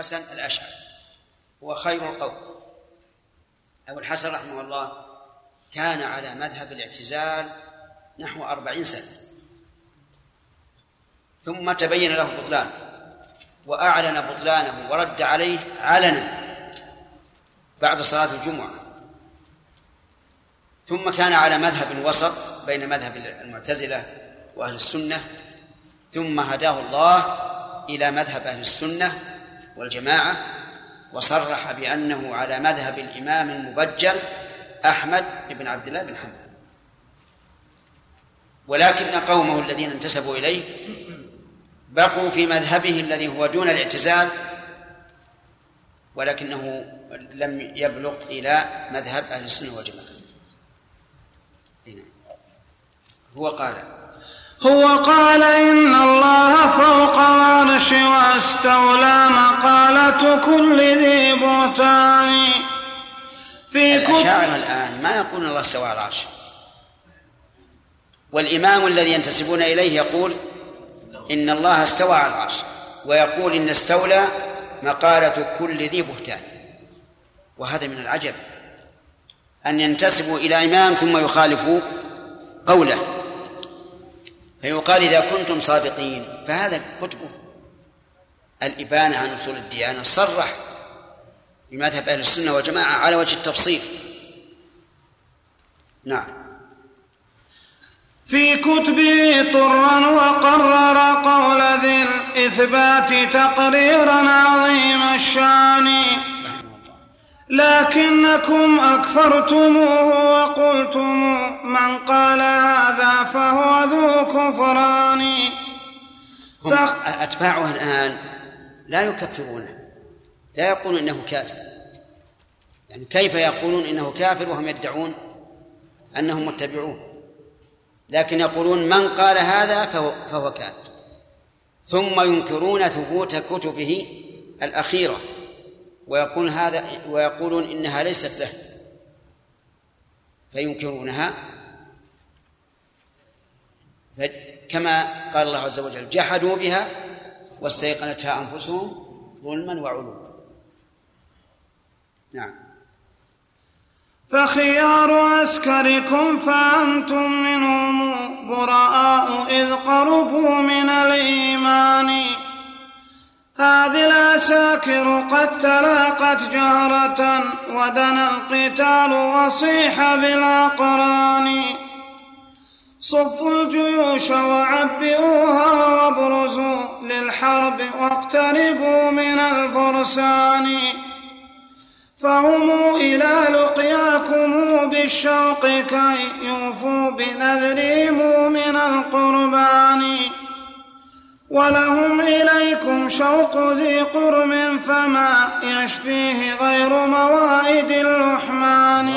الحسن الأشعري هو خير القوم أبو الحسن رحمه الله كان على مذهب الاعتزال نحو أربعين سنة. ثم تبين له بطلان وأعلن بطلانه ورد عليه علنا بعد صلاة الجمعة. ثم كان على مذهب وسط بين مذهب المعتزلة وأهل السنة ثم هداه الله إلى مذهب أهل السنة والجماعة وصرح بأنه على مذهب الإمام المبجل أحمد بن عبد الله بن حنبل. ولكن قومه الذين انتسبوا إليه بقوا في مذهبه الذي هو دون الاعتزال ولكنه لم يبلغ إلى مذهب أهل السنة والجماعة. هو قال هو قال إن الله فوق العرش واستولى مقالة كل ذي بهتان. في الأشاعرة الآن ما يقول الله استوى على العرش؟ والإمام الذي ينتسبون إليه يقول إن الله استوى على العرش ويقول إن استولى مقالة كل ذي بهتان. وهذا من العجب أن ينتسبوا إلى إمام ثم يخالفوا قوله. فيقال إذا كنتم صادقين فهذا كتبه. الإبانة عن أصول الديانة صرح بمذهب أهل السنة والجماعة على وجه التفصيل. نعم. في كتبه طرا وقرر قول ذي الإثبات تقريرا عظيم الشان. لكنكم أكفرتموه وقلتم من قال هذا فهو ذو كفران. هم أتباعه الآن لا يكفرونه لا يقولون إنه كافر. يعني كيف يقولون إنه كافر وهم يدعون أنهم متبعون؟ لكن يقولون من قال هذا فهو, فهو كافر. ثم ينكرون ثبوت كتبه الأخيرة. ويقول هذا ويقولون إنها ليست له فينكرونها. كما قال الله عز وجل جحدوا بها واستيقنتها أنفسهم ظلما وعلوا. نعم. فخيار عسكركم فأنتم منهم برآء إذ قربوا من الإيمان. هذه العساكر قد تلاقت جهرة ودنا القتال وصيح بالأقران صفوا الجيوش وعبئوها وابرزوا للحرب واقتربوا من الفرسان فهم إلى لقياكم بالشوق كي يوفوا بنذرهم من القربان. ولهم إليكم شوق ذي قرم فما يشفيه غير موائد اللحمان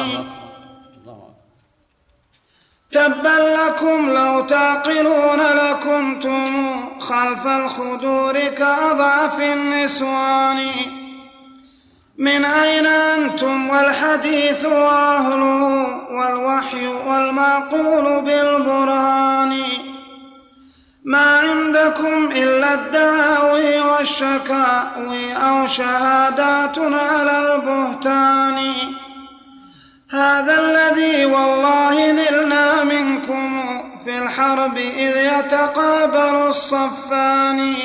تبا لكم لو تعقلون لكنتم خلف الخدور كأضعف النسوان. من أين أنتم والحديث وأهله والوحي والمعقول بالبرهان؟ ما عندكم إلا الدعاوي والشكاوي أو شهادات على البهتان. هذا الذي والله نلنا منكم في الحرب إذ يتقابل الصفان.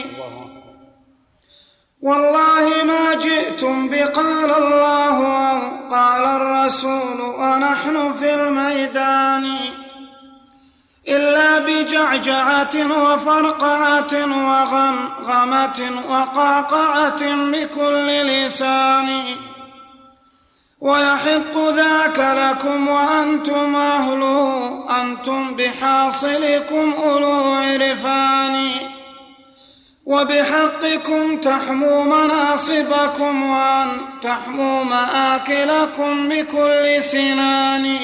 والله ما جئتم بقال الله أو قال الرسول ونحن في الميدان. إلا بجعجعة وفرقعة وغمغمة وقعقعة بكل لسان. ويحق ذاك لكم وأنتم أهله أنتم بحاصلكم أولو عرفان. وبحقكم تحموا مناصبكم وأن تحموا مآكلكم بكل سنان.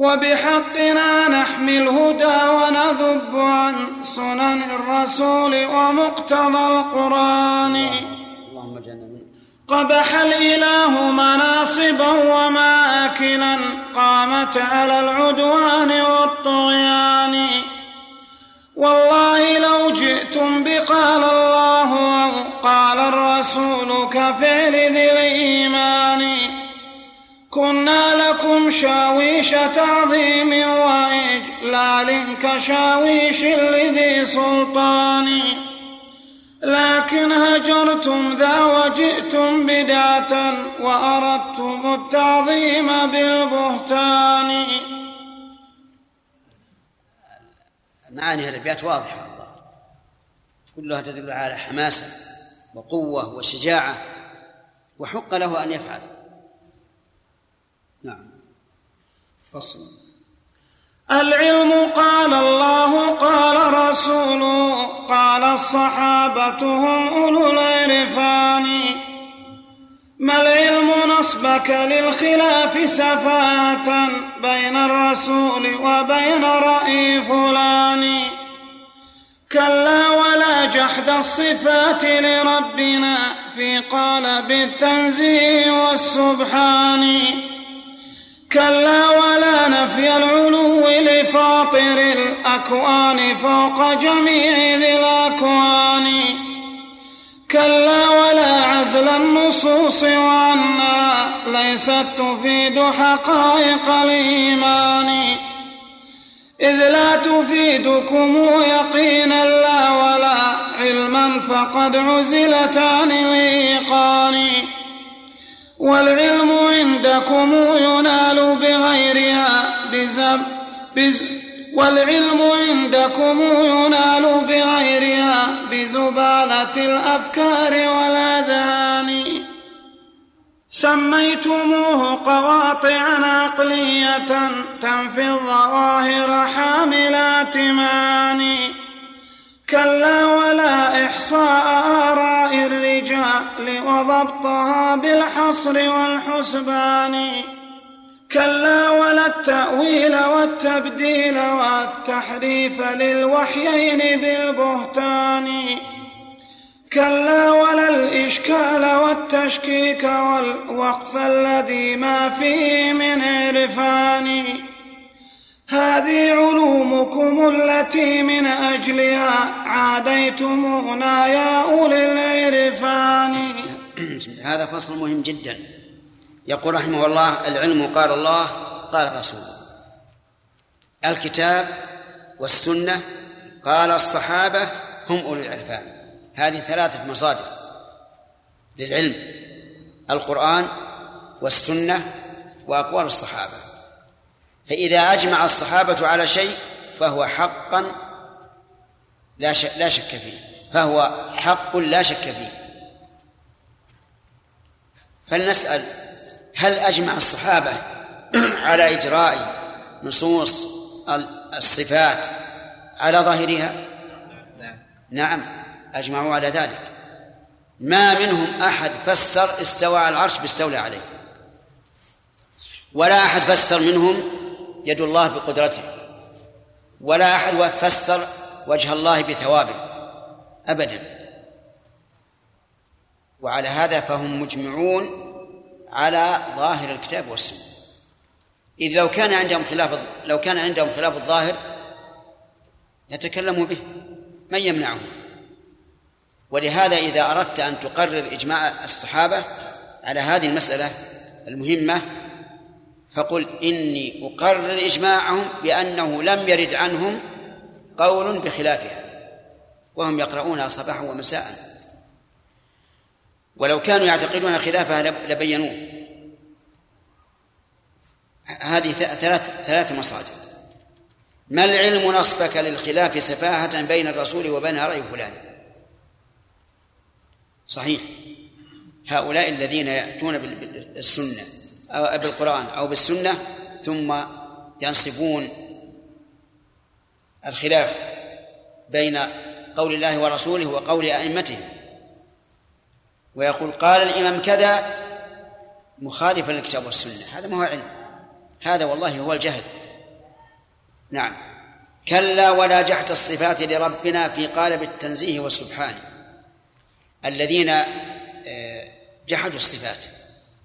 وبحقنا نحمي الهدى ونذب عن سنن الرسول ومقتضى القرآن. قبح الإله مناصبا ومآكلا قامت على العدوان والطغيان. والله لو جئتم بقال الله أو قال الرسول كفعل ذي الإيمان. كنا لكم شاويش تعظيم وإجلال كشاويش لذي سلطان. لكن هجرتم ذا وجئتم بدعة وأردتم التعظيم بالبهتان. معاني الأبيات واضحة. كلها تدل على حماسة وقوة وشجاعة وحق له أن يفعل نعم فصل. العلم قال الله قال رسوله قال الصحابة هم أولو العرفان. ما العلم نصبك للخلاف سفاهة بين الرسول وبين رأي فلان؟ كلا ولا جحد الصفات لربنا في قالب التنزيه والسبحان. كلا ولا نفي العلو لفاطر الأكوان فوق جميع ذي الأكوان. كلا ولا عزل النصوص وعنا ليست تفيد حقائق الإيمان. إذ لا تفيدكم يقينا لا ولا علما فقد عزلت عن الإيقان. والعلم عندكم ينال بغيرها بزب بز والعلم عندكم ينال بغيرها بزبالة الأفكار والأذهان. سميتموه قواطعا عقلية تنفي الظواهر حاملات معاني كلا ولا إحصاء آراء الرجال وضبطها بالحصر والحسبان. كلا ولا التأويل والتبديل والتحريف للوحيين بالبهتان. كلا ولا الإشكال والتشكيك والوقف الذي ما فيه من عرفان. هذه علومكم التي من أجلها عاديتمونا يا أولي العرفان. هذا فصل مهم جدا. يقول رحمه الله العلم قال الله قال رسوله الكتاب والسنة قال الصحابة هم أولي العرفان. هذه ثلاثة مصادر للعلم القرآن والسنة وأقوال الصحابة. فإذا أجمع الصحابة على شيء فهو حقا لا شك لا شك فيه. فهو حق لا شك فيه. فلنسأل هل أجمع الصحابة على إجراء نصوص الصفات على ظاهرها؟ نعم أجمعوا على ذلك. ما منهم أحد فسر استوى على العرش باستولى عليه. ولا أحد فسر منهم يد الله بقدرته. ولا أحد فسر وجه الله بثوابه. أبدا. وعلى هذا فهم مجمعون على ظاهر الكتاب والسنة. إذ لو كان عندهم خلاف لو كان عندهم خلاف الظاهر يتكلموا به. من يمنعهم؟ ولهذا إذا أردت أن تقرر إجماع الصحابة على هذه المسألة المهمة فقل إني أقرر إجماعهم بأنه لم يرد عنهم قول بخلافها وهم يقرؤونها صباحا ومساء. ولو كانوا يعتقدون خلافها لبينوه. هذه ثلاث ثلاث مصادر. ما العلم نصبك للخلاف سفاهة بين الرسول وبين رأي فلان؟ صحيح. هؤلاء الذين يأتون بالسنة. أو بالقرآن أو بالسنة ثم ينصبون الخلاف بين قول الله ورسوله وقول أئمتهم. ويقول قال الإمام كذا مخالفا للكتاب والسنة. هذا ما هو علم. هذا والله هو الجهل. نعم. كلا ولا جحت الصفات لربنا في قالب التنزيه والسبحان. الذين آه، جحدوا الصفات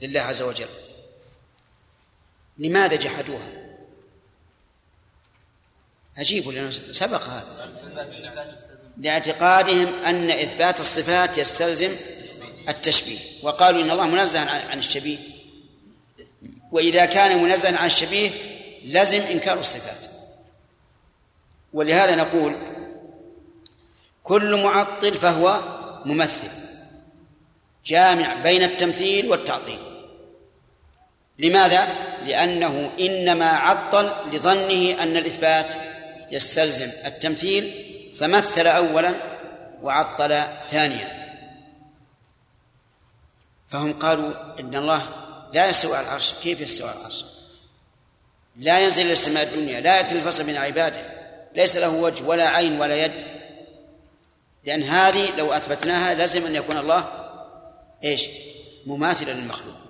لله عز وجل. لماذا جحدوها؟ عجيب لأنه سبق هذا. لاعتقادهم أن إثبات الصفات يستلزم التشبيه. وقالوا إن الله منزه عن الشبيه. وإذا كان منزها عن الشبيه لزم إنكار الصفات. ولهذا نقول كل معطل فهو ممثل. جامع بين التمثيل والتعطيل. لماذا؟ لأنه إنما عطل لظنه أن الإثبات يستلزم التمثيل فمثل أولا وعطل ثانيا. فهم قالوا إن الله لا يستوي على العرش. كيف يستوي على العرش؟ لا ينزل إلى السماء الدنيا لا يأتي الفصل بين عباده ليس له وجه ولا عين ولا يد. لأن هذه لو أثبتناها لازم أن يكون الله إيش؟ مماثلا للمخلوق.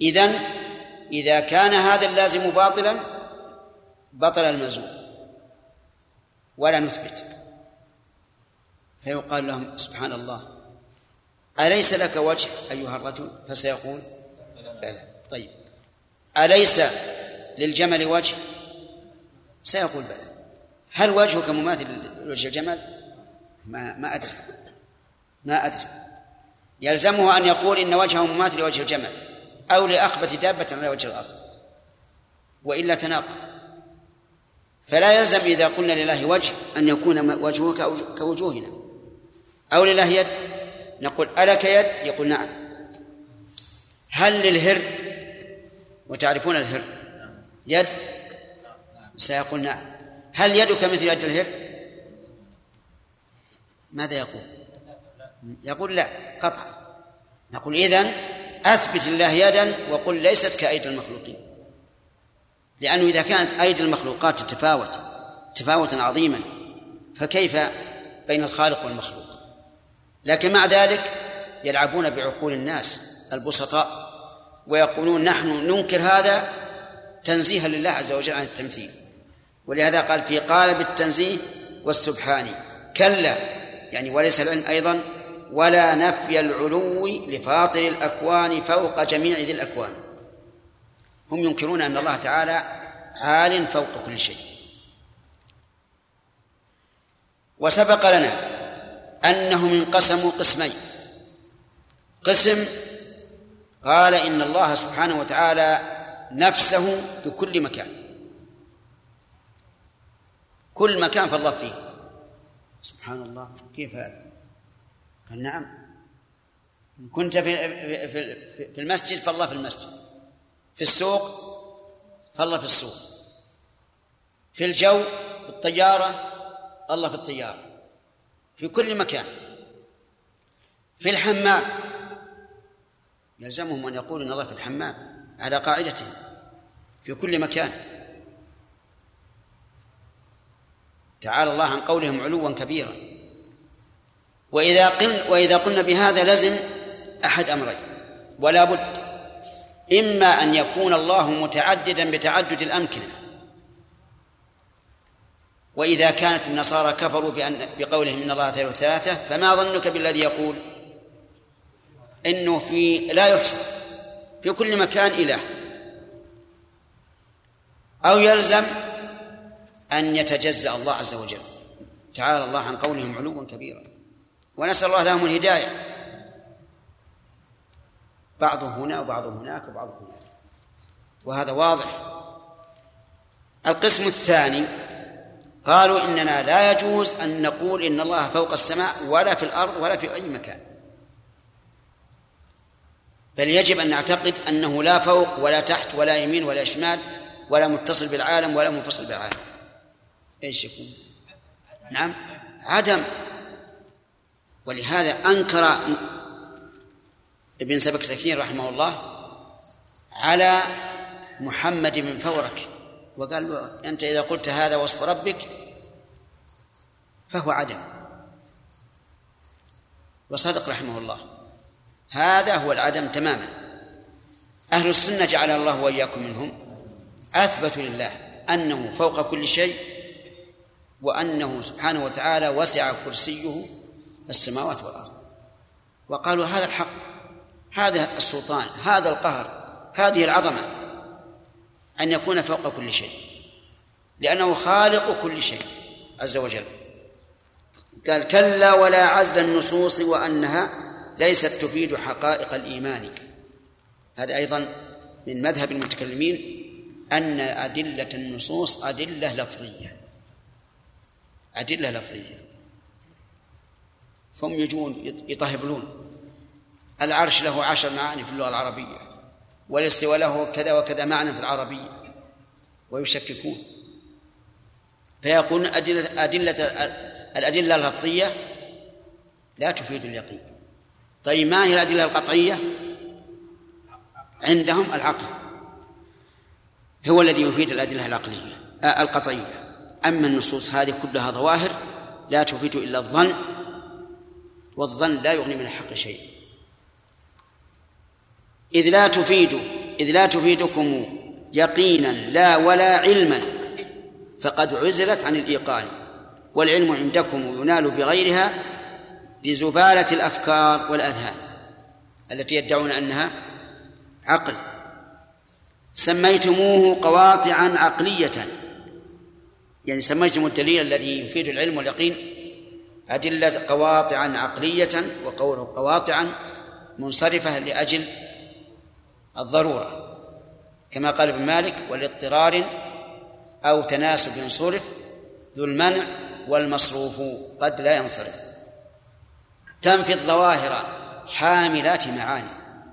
إذن إذا كان هذا اللازم باطلا بطل الملزوم. ولا نثبت. فيقال لهم سبحان الله أليس لك وجه أيها الرجل؟ فسيقول بلى. طيب. أليس للجمل وجه؟ سيقول بلى. هل وجهك مماثل لوجه الجمل؟ ما ما أدري. ما أدري. يلزمه أن يقول إن وجهه مماثل لوجه الجمل. أو لأخبث دابة على وجه الأرض. وإلا تناقض. فلا يلزم إذا قلنا لله وجه أن يكون وجهه كوجوهنا. أو لله يد. نقول ألك يد؟ يقول نعم. هل للهر؟ وتعرفون الهر. يد؟ سيقول نعم. هل يدك مثل يد الهر؟ ماذا يقول؟ يقول لا قطعا. نقول إذن أثبت الله يدا وقل ليست كأيدي المخلوقين. لأنه إذا كانت أيدي المخلوقات تتفاوت تفاوتا عظيما فكيف بين الخالق والمخلوق؟ لكن مع ذلك يلعبون بعقول الناس البسطاء ويقولون نحن ننكر هذا تنزيها لله عز وجل عن التمثيل. ولهذا قال في قالب التنزيه والسبحان. كلا يعني وليس العلم أيضا ولا نفي العلو لفاطر الأكوان فوق جميع ذي الأكوان. هم ينكرون أن الله تعالى عال فوق كل شيء. وسبق لنا أنهم انقسموا قسمين. قسم قال إن الله سبحانه وتعالى نفسه بكل مكان. كل مكان فالله فيه. سبحان الله كيف هذا؟ قال نعم. إن كنت في في المسجد فالله في المسجد. في السوق فالله في السوق. في الجو بالطيارة الله في الطيارة. في كل مكان. في الحمام. يلزمهم أن يقولوا إن الله في الحمام على قاعدتهم. في كل مكان. تعالى الله عن قولهم علوا كبيرا. وإذا قل وإذا قلنا بهذا لزم أحد أمرين ولا بد إما أن يكون الله متعددا بتعدد الأمكنة وإذا كانت النصارى كفروا بأن بقولهم إن الله ثلاثة فما ظنك بالذي يقول؟ إنه في لا يحصى في كل مكان إله. أو يلزم أن يتجزأ الله عز وجل. تعالى الله عن قولهم علوا كبيرا. ونسأل الله لهم الهداية. بعضهم هنا وبعضهم هناك وبعضهم هناك. وهذا واضح. القسم الثاني قالوا إننا لا يجوز أن نقول إن الله فوق السماء ولا في الأرض ولا في أي مكان. بل يجب أن نعتقد أنه لا فوق ولا تحت ولا يمين ولا شمال ولا متصل بالعالم ولا منفصل بالعالم. إيش يكون؟ نعم؟ عدم. ولهذا أنكر ابن سبك تكثير رحمه الله على محمد بن فورك وقال له أنت إذا قلت هذا وصف ربك فهو عدم وصدق رحمه الله. هذا هو العدم تماما. أهل السنة جعل الله وإياكم منهم. أثبتوا لله أنه فوق كل شيء وأنه سبحانه وتعالى وسع كرسيه السماوات والأرض. وقالوا هذا الحق هذا السلطان هذا القهر هذه العظمة أن يكون فوق كل شيء لأنه خالق كل شيء عز وجل. قال كلا ولا عزل النصوص وأنها ليست تفيد حقائق الإيمان. هذا أيضا من مذهب المتكلمين أن أدلة النصوص أدلة لفظية. أدلة لفظية. فهم يجون يطهبلون. العرش له عشر معاني في اللغة العربية والاستواء له كذا وكذا معنى في العربية ويشككون. فيقول أدلة أدلة الأدلة اللفظية لا تفيد اليقين. طيب ما هي الأدلة القطعية؟ عندهم العقل. هو الذي يفيد الأدلة العقلية آه، القطعية. أما النصوص هذه كلها ظواهر لا تفيد إلا الظن والظن لا يغني من الحق شيء. إذ لا تفيد إذ لا تفيدكم يقينا لا ولا علما فقد عزلت عن الإيقان والعلم عندكم ينال بغيرها بزبالة الأفكار والأذهان التي يدعون أنها عقل. سميتموه قواطعا عقلية يعني سميتم الدليل الذي يفيد العلم واليقين أدلة قواطعا عقلية وقوله قواطعا منصرفة لأجل الضرورة كما قال ابن مالك ولاضطرار أو تناسب صرف ذو المنع والمصروف قد لا ينصرف. تنفي الظواهر حاملات معاني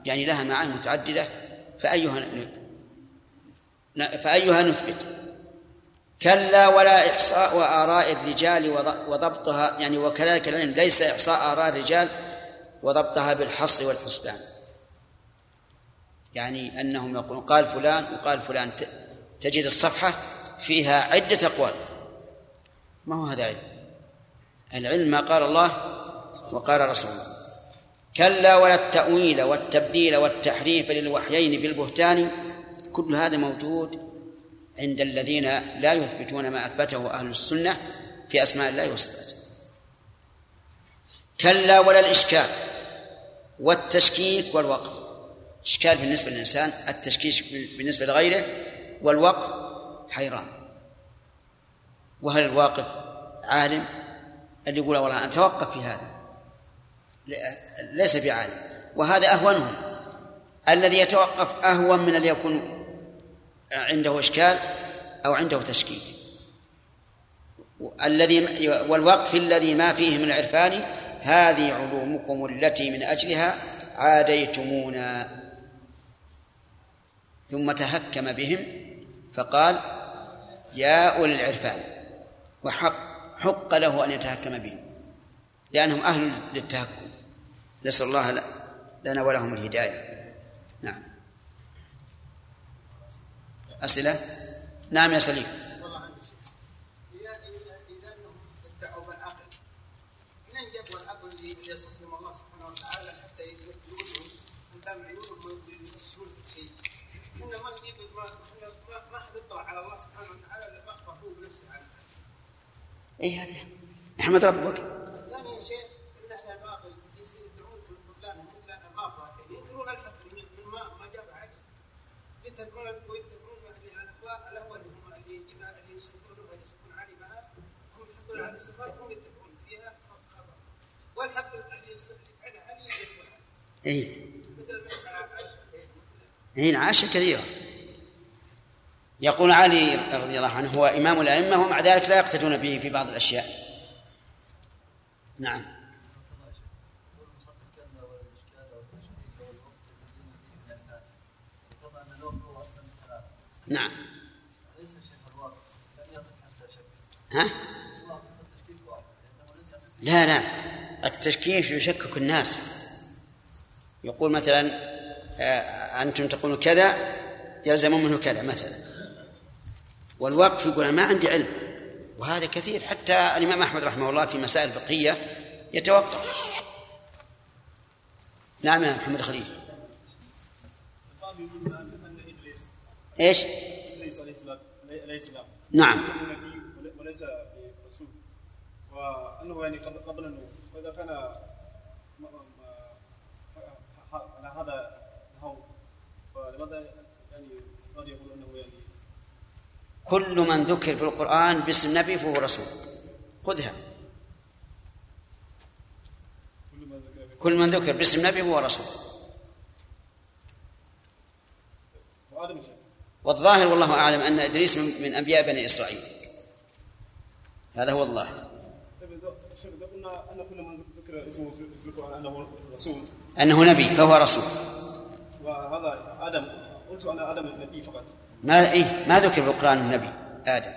يعني لها معاني متعددة فأيها فأيها نثبت. كلا ولا إحصاء وآراء الرجال وضبطها يعني وكذلك العلم ليس إحصاء آراء الرجال وضبطها بالحص والحسبان. يعني أنهم يقولون قال فلان وقال فلان تجد الصفحة فيها عدة أقوال. ما هو هذا علم العلم ما قال الله وقال رسوله كلا ولا التأويل والتبديل والتحريف للوحيين بالبهتان كل هذا موجود عند الذين لا يثبتون ما أثبته أهل السنة في أسماء الله وصفاته. كلا ولا الإشكال والتشكيك والوقف. إشكال بالنسبة للإنسان التشكيك بالنسبة لغيره والوقف حيران. وهل الواقف عالم؟ اللي يقول والله أنا توقف في هذا. ليس بعالم. وهذا أهونهم. الذي يتوقف أهون من اللي يكون عنده إشكال أو عنده تشكيك. الذي والوقف الذي ما فيه من العرفان هذه علومكم التي من أجلها عاديتمونا. ثم تهكم بهم فقال يا أولي العرفان وحق حق له أن يتهكم بهم لأنهم أهل للتهكم. نسأل الله لنا ولهم الهداية. نعم. أسئلة نعم يا سليم اي هذا احمد ربك يعني يا شيخ ان أهل الباطل يدعون بالبطلان مثل الرافضه ينكرون الحق من ما ما جاب عقل يتبعون ويتبعون الاهواء الأول اللي هم اللي يجيبها اللي يصفون اللي يصفون عليها هم يحطون على الصفات هم يتبعون فيها خطا والحق اللي يصف على علي يعرفونها اي اي اشياء كثيرة. يقول علي رضي الله عنه هو إمام الأئمة ومع ذلك لا يقتدون به في بعض الأشياء. نعم. نعم. ها؟ لا لا. التشكيك يشكك الناس. يقول مثلا آه، أنتم تقولون كذا يلزم منه كذا مثلا. والوقف يقول أنا ما عندي علم. وهذا كثير. حتى الإمام أحمد رحمه الله في مسائل فقهية يتوقف. نعم يا محمد خليل. إيش؟ نعم. وليس برسول وأنه يعني قبل انه وإذا كان على هذا الهو يعني قد يقول أنه يعني؟ كل من ذكر في القرآن باسم النبي فهو رسول. خذها. كل من ذكر باسم نبي هو رسول. والظاهر والله أعلم أن إدريس من أنبياء بني إسرائيل. هذا هو الظاهر. أن كل من ذكر اسمه في القرآن أنه رسول. أنه نبي فهو رسول. وهذا آدم قلت أنا آدم النبي فقط. ما إيه ما ذكر في القرآن النبي آدم.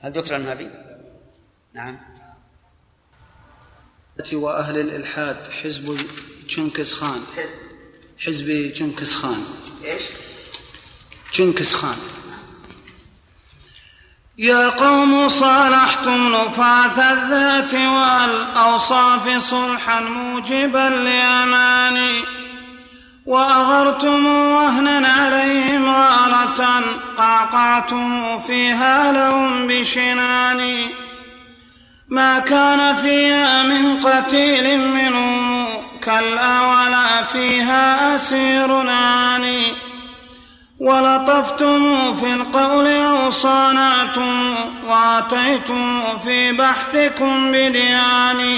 هل ذكر النبي؟ نعم. وأهل الإلحاد حزب جنكس خان. حزب. جنكس خان. إيش؟ جنكس خان. يا قوم صالحتم نفاة الذات والأوصاف صلحا موجبا لأماني. وأغرتم وهنا عليهم غارة قعقعتم فيها لهم بشنان. ما كان فيها من قتيل منهم كلا ولا فيها أسير ناني ولطفتم في القول أو صانعتم وأتيتم في بحثكم بدياني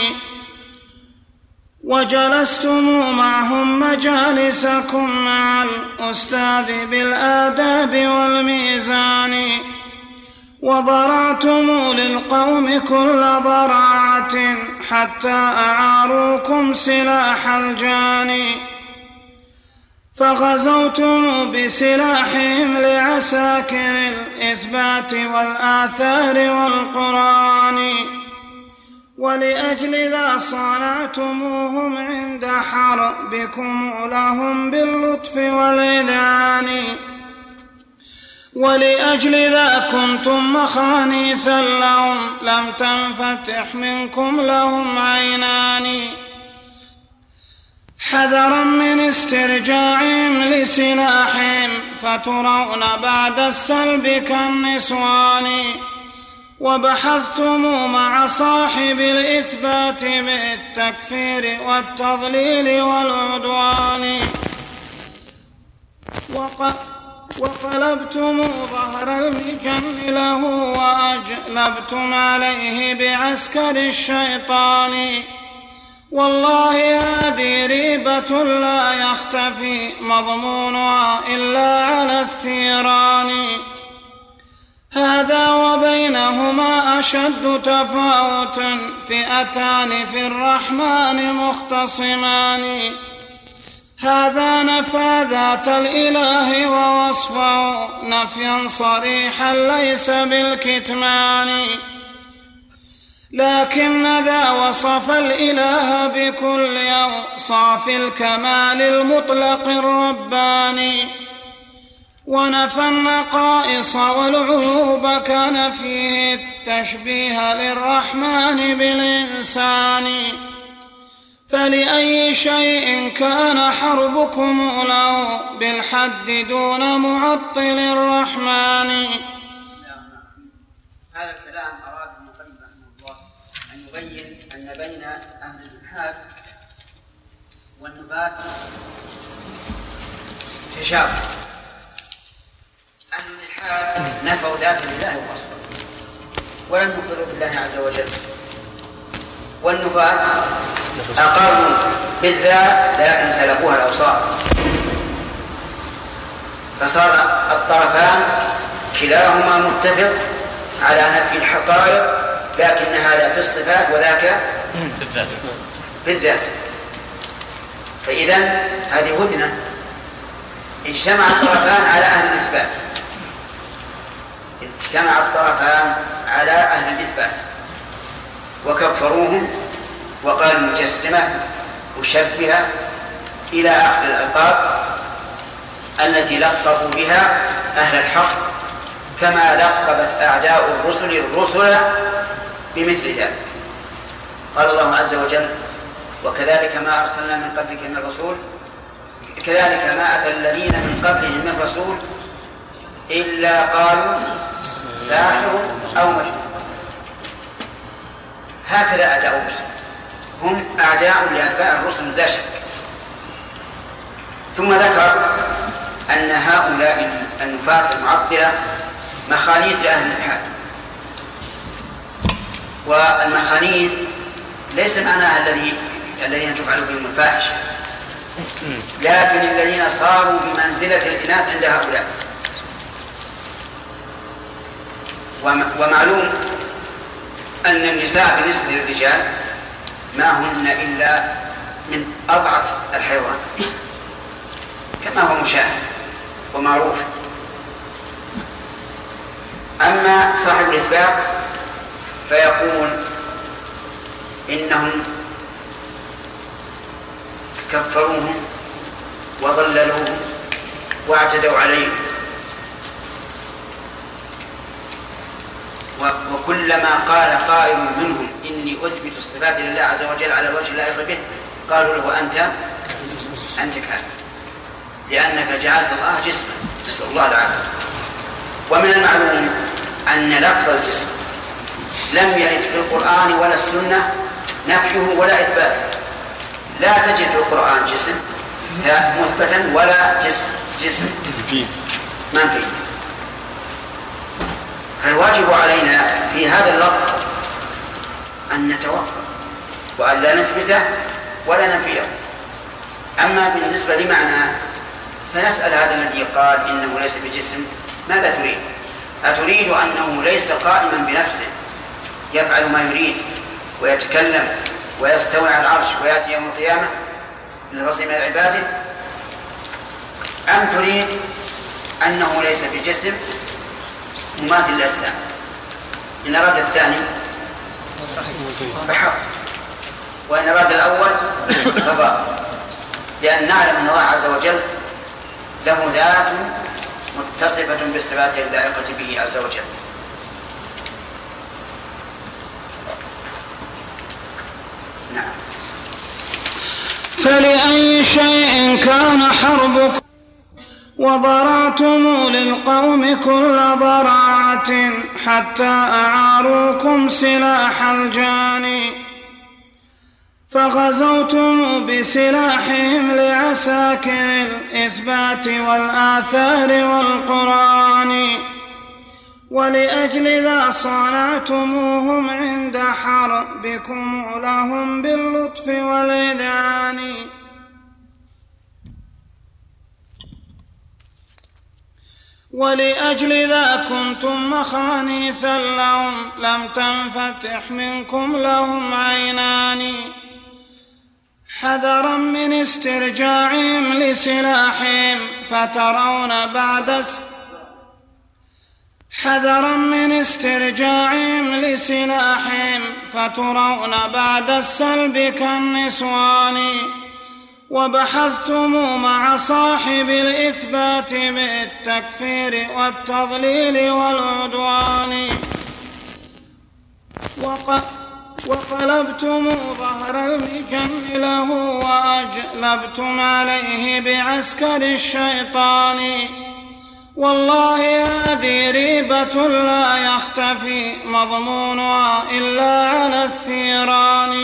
وجلستم معهم مجالسكم مع الأستاذ بالآداب والميزان وضرعتم للقوم كل ضرعة حتى أعاروكم سلاح الجاني فغزوتم بسلاحهم لعساكر الإثبات والآثار والقرآن ولأجل ذا صانعتموهم عند حربكم لهم باللطف والإذعان. ولأجل ذا كنتم مخانيثا لهم لم تنفتح منكم لهم عينان. حذرا من استرجاعهم لسلاحهم فترون بعد السلب كالنسوان. وبحثتم مع صاحب الإثبات بالتكفير والتضليل والعدوان. وقلبتم ظهر المجن له وأجلبتم عليه بعسكر الشيطان. والله هذه ريبة لا يختفي مضمونها إلا على الثيران. هذا وبينهما أشد تفاوت فئتان في الرحمن مختصمان. هذا نفى ذات الإله ووصفه نفيا صريحا ليس بالكتمان. لكن ذا وصف الإله بكل أوصاف الكمال المطلق الرباني. ونفى النقائص والعيوب كان فيه التشبيه للرحمن بالإنسان. فلأي شيء كان حربكم له بالحد دون معطل الرحمن. هذا الكلام أراد رحمه الله أن يبين أن بين أهل الإلحاد والنبات تشابه. نفوا ذات الله وصفه ولم يقروا بالله عز وجل. والنبات أقروا بالذات لكن سلبوها الأوصاف فصار الطرفان كلاهما متفق على نفي الحقائق لكن هذا في الصفات وذاك في الذات. فإذا هذه هدنة اجتمع الطرفان على أهل الإثبات. اجتمع الطرفان على أهل الإثبات. وكفروهم وقالوا مجسمة مشبهة إلى آخر الألقاب التي لقبوا بها أهل الحق كما لقبت أعداء الرسل الرسل بمثل ذلك. قال الله عز وجل وكذلك ما أرسلنا من قبلك من رسول كذلك ما أتى الذين من قبلهم من رسول إلا قالوا ساحر أو مجنون. هكذا أعداء الرسل. هم أعداء لأتباع الرسل لا شك. ثم ذكر أن هؤلاء النفاة المعطلة مخانيث لأهل الإلحاد والمخانيث ليس معناها الذي الذين تفعل بهم الفاحشة لكن الذين صاروا بمنزلة الإناث عند هؤلاء. ومعلوم أن النساء بالنسبة للرجال ما هن إلا من أضعف الحيوان كما هو مشاهد ومعروف. أما صاحب الإثبات فيقول إنهم كفروهم وضللوهم واعتدوا عليهم وكلما قال قائل منهم إني أثبت الصفات لله عز وجل على الوجه اللائق به قالوا له أنت؟ أنت كافر لأنك جعلت الله جسما. نسأل الله العافية. ومن المعلوم أن لفظ الجسم لم يرد في القرآن ولا السنة نفيه ولا إثباته. لا تجد في القرآن جسم مثبتا ولا جسم. جسم منفي فالواجب علينا في هذا اللفظ أن نتوقف وأن لا نثبته ولا ننفيه أما بالنسبة لمعنى فنسأل هذا الذي قال إنه ليس بجسم ماذا تريد؟ أتريد أنه ليس قائما بنفسه يفعل ما يريد ويتكلم ويستوي على العرش ويأتي يوم القيامة للرسول من عباده. أم تريد أنه ليس بجسم مماثل للأجسام إن أراد الثاني فحق. وإن أراد الأول فباطل لأن نعلم أن الله عز وجل له ذات متصفة بصفاته اللائقة به عز وجل. نعم. فلأي شيء كان حربكم وضرعتم للقوم كل ضراعة حتى أعاروكم سلاح الجاني فغزوتم بسلاحهم لعساكر الإثبات والآثار والقرآن. ولأجل ذا صانعتموهم عند حربكم لهم باللطف والإذعان. ولأجل ذا كنتم مخانيثا لهم لم تنفتح منكم لهم عينان. حذرا من استرجاعهم لسلاحهم فترون بعد حذرا من استرجاعهم لسلاحهم فترون بعد السلب كالنسوان. وبحثتم مع صاحب الإثبات بالتكفير والتضليل والعدوان. وقلبتم ظهر المجن له وأجلبتم عليه بعسكر الشيطان. والله هذه ريبة لا يختفي مضمونها إلا على الثيران.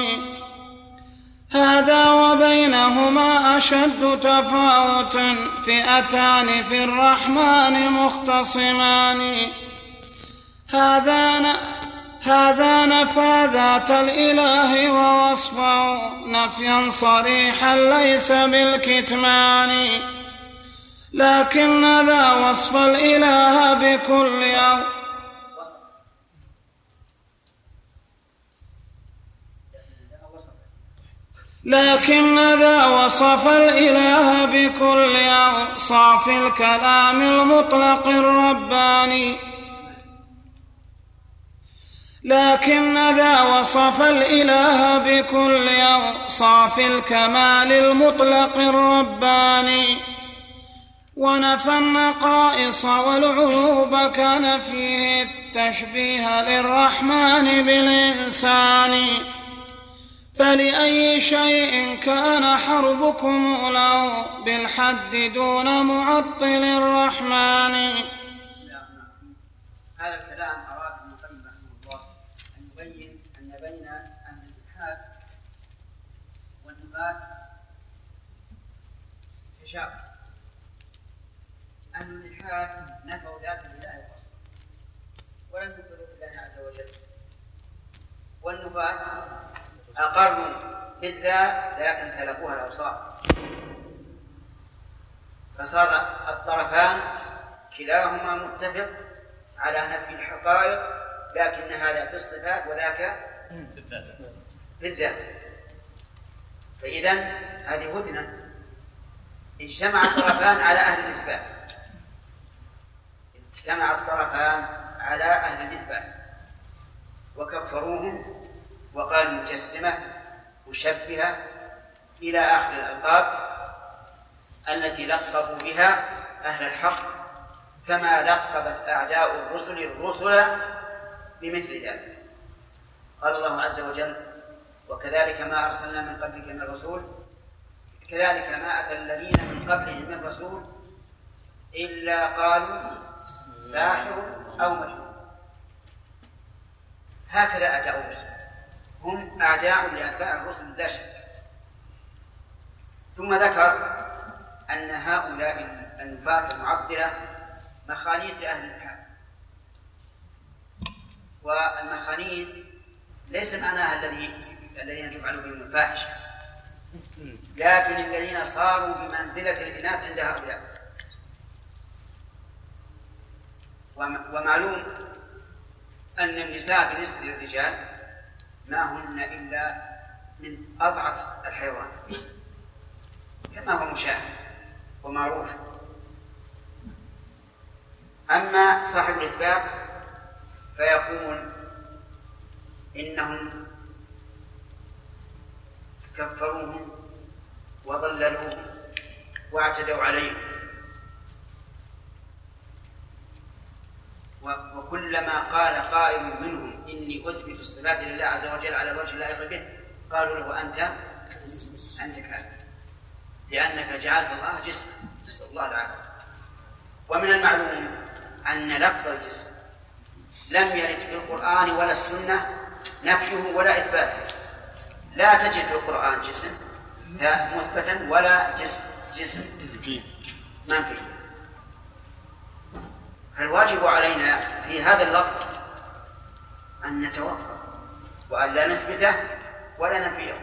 هذا وبينهما أشد تفاوت فئتان في الرحمن مختصمان. هذا هذا نفى ذات الإله ووصفه نفيا صريحا ليس بالكتمان. لكن ذا وصف الإله بكل أو لكن ذا وصف الإله بكل أوصاف الكلام المطلق الرباني. لكن ذا وصف الإله بكل أوصاف الكمال المطلق الرباني. ونفى النقائص والعيوب كان فيه التشبيه للرحمن بالإنسان. فلأي شيء كان حربكم له بالحد دون معطل الرحمن تشابه الإلحاد نفوا ذات الله ولم يقروا بالله عز وجل والنفاة أقروا بالذات لكن سلبوها الأوصاف فصار الطرفان كلاهما متفق على نفي الحقائق لكن هذا في الصفات وذاك في الذات فإذا هذه هدنة اجتمع الطرفان على أهل الإثبات. اجتمع الطرفان على أهل الإثبات وكفروهم وقالوا مجسمة مشبهة إلى آخر الألقاب التي لقبوا بها أهل الحق كما لقبت أعداء الرسل الرسل بمثل ذلك. قال الله عز وجل وكذلك ما أرسلنا من قبلك من الرسول كذلك ما أتى الذين من قبلهم من رسول إلا قالوا ساحر أو مجنون هكذا أعداء الرسل. هم أعداء لأتباع الرسل لا شك. ثم ذكر أن هؤلاء النفاة المعطلة مخانيث لأهل الحال. والمخانيث ليس معناها الذي الذين تفعل بهم الفاحشة. لكن الذين صاروا بمنزلة الإناث عند هؤلاء. ومعلوم أن النساء بالنسبة للرجال ما هن إلا من أضعف الحيوان كما هو مشاهد ومعروف. أما صاحب الإثبات فيقول إنهم كفروهم وضللوهم واعتدوا عليهم. وكلما قال قائل منهم إني أثبت الصفات لله عز وجل على الوجه اللائق به قالوا له أنت أنت كافر لأنك جعلت الله جسما نسأل الله العافية. ومن المعلوم أن لفظ الجسم لم يرد في القرآن ولا السنة نفيه ولا إثباته. لا تجد في القرآن جسم مثبتا ولا جسم. جسم ما فيه. فالواجب علينا في هذا اللفظ أن نتوقف وأن لا نثبته ولا نفيه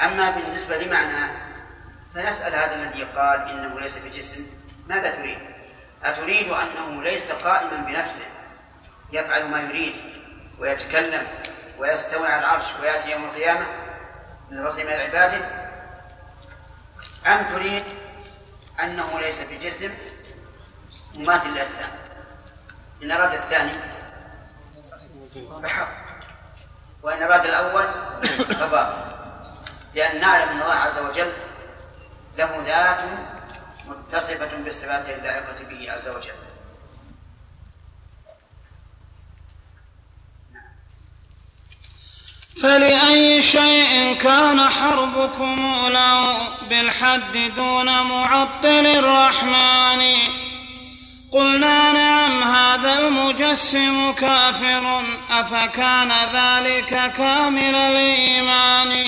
أما بالنسبة لمعنى فنسأل هذا الذي قال إنه ليس بجسم ماذا تريد؟ أتريد أنه ليس قائما بنفسه يفعل ما يريد ويتكلم ويستوي على العرش ويأتي يوم القيامة من من عباده؟ أم تريد أنه ليس بجسم مماثل الأجسام. إن أراد الثاني فحق وإن أراد الأول فباطل لأن نعلم أن الله عز وجل له ذات متصفة بصفاته اللائقة به عز وجل. فلأي شيء كان حربكم له بالحد دون معطل الرحمن قلنا نعم هذا المجسم كافر أفكان ذلك كامل الإيمان؟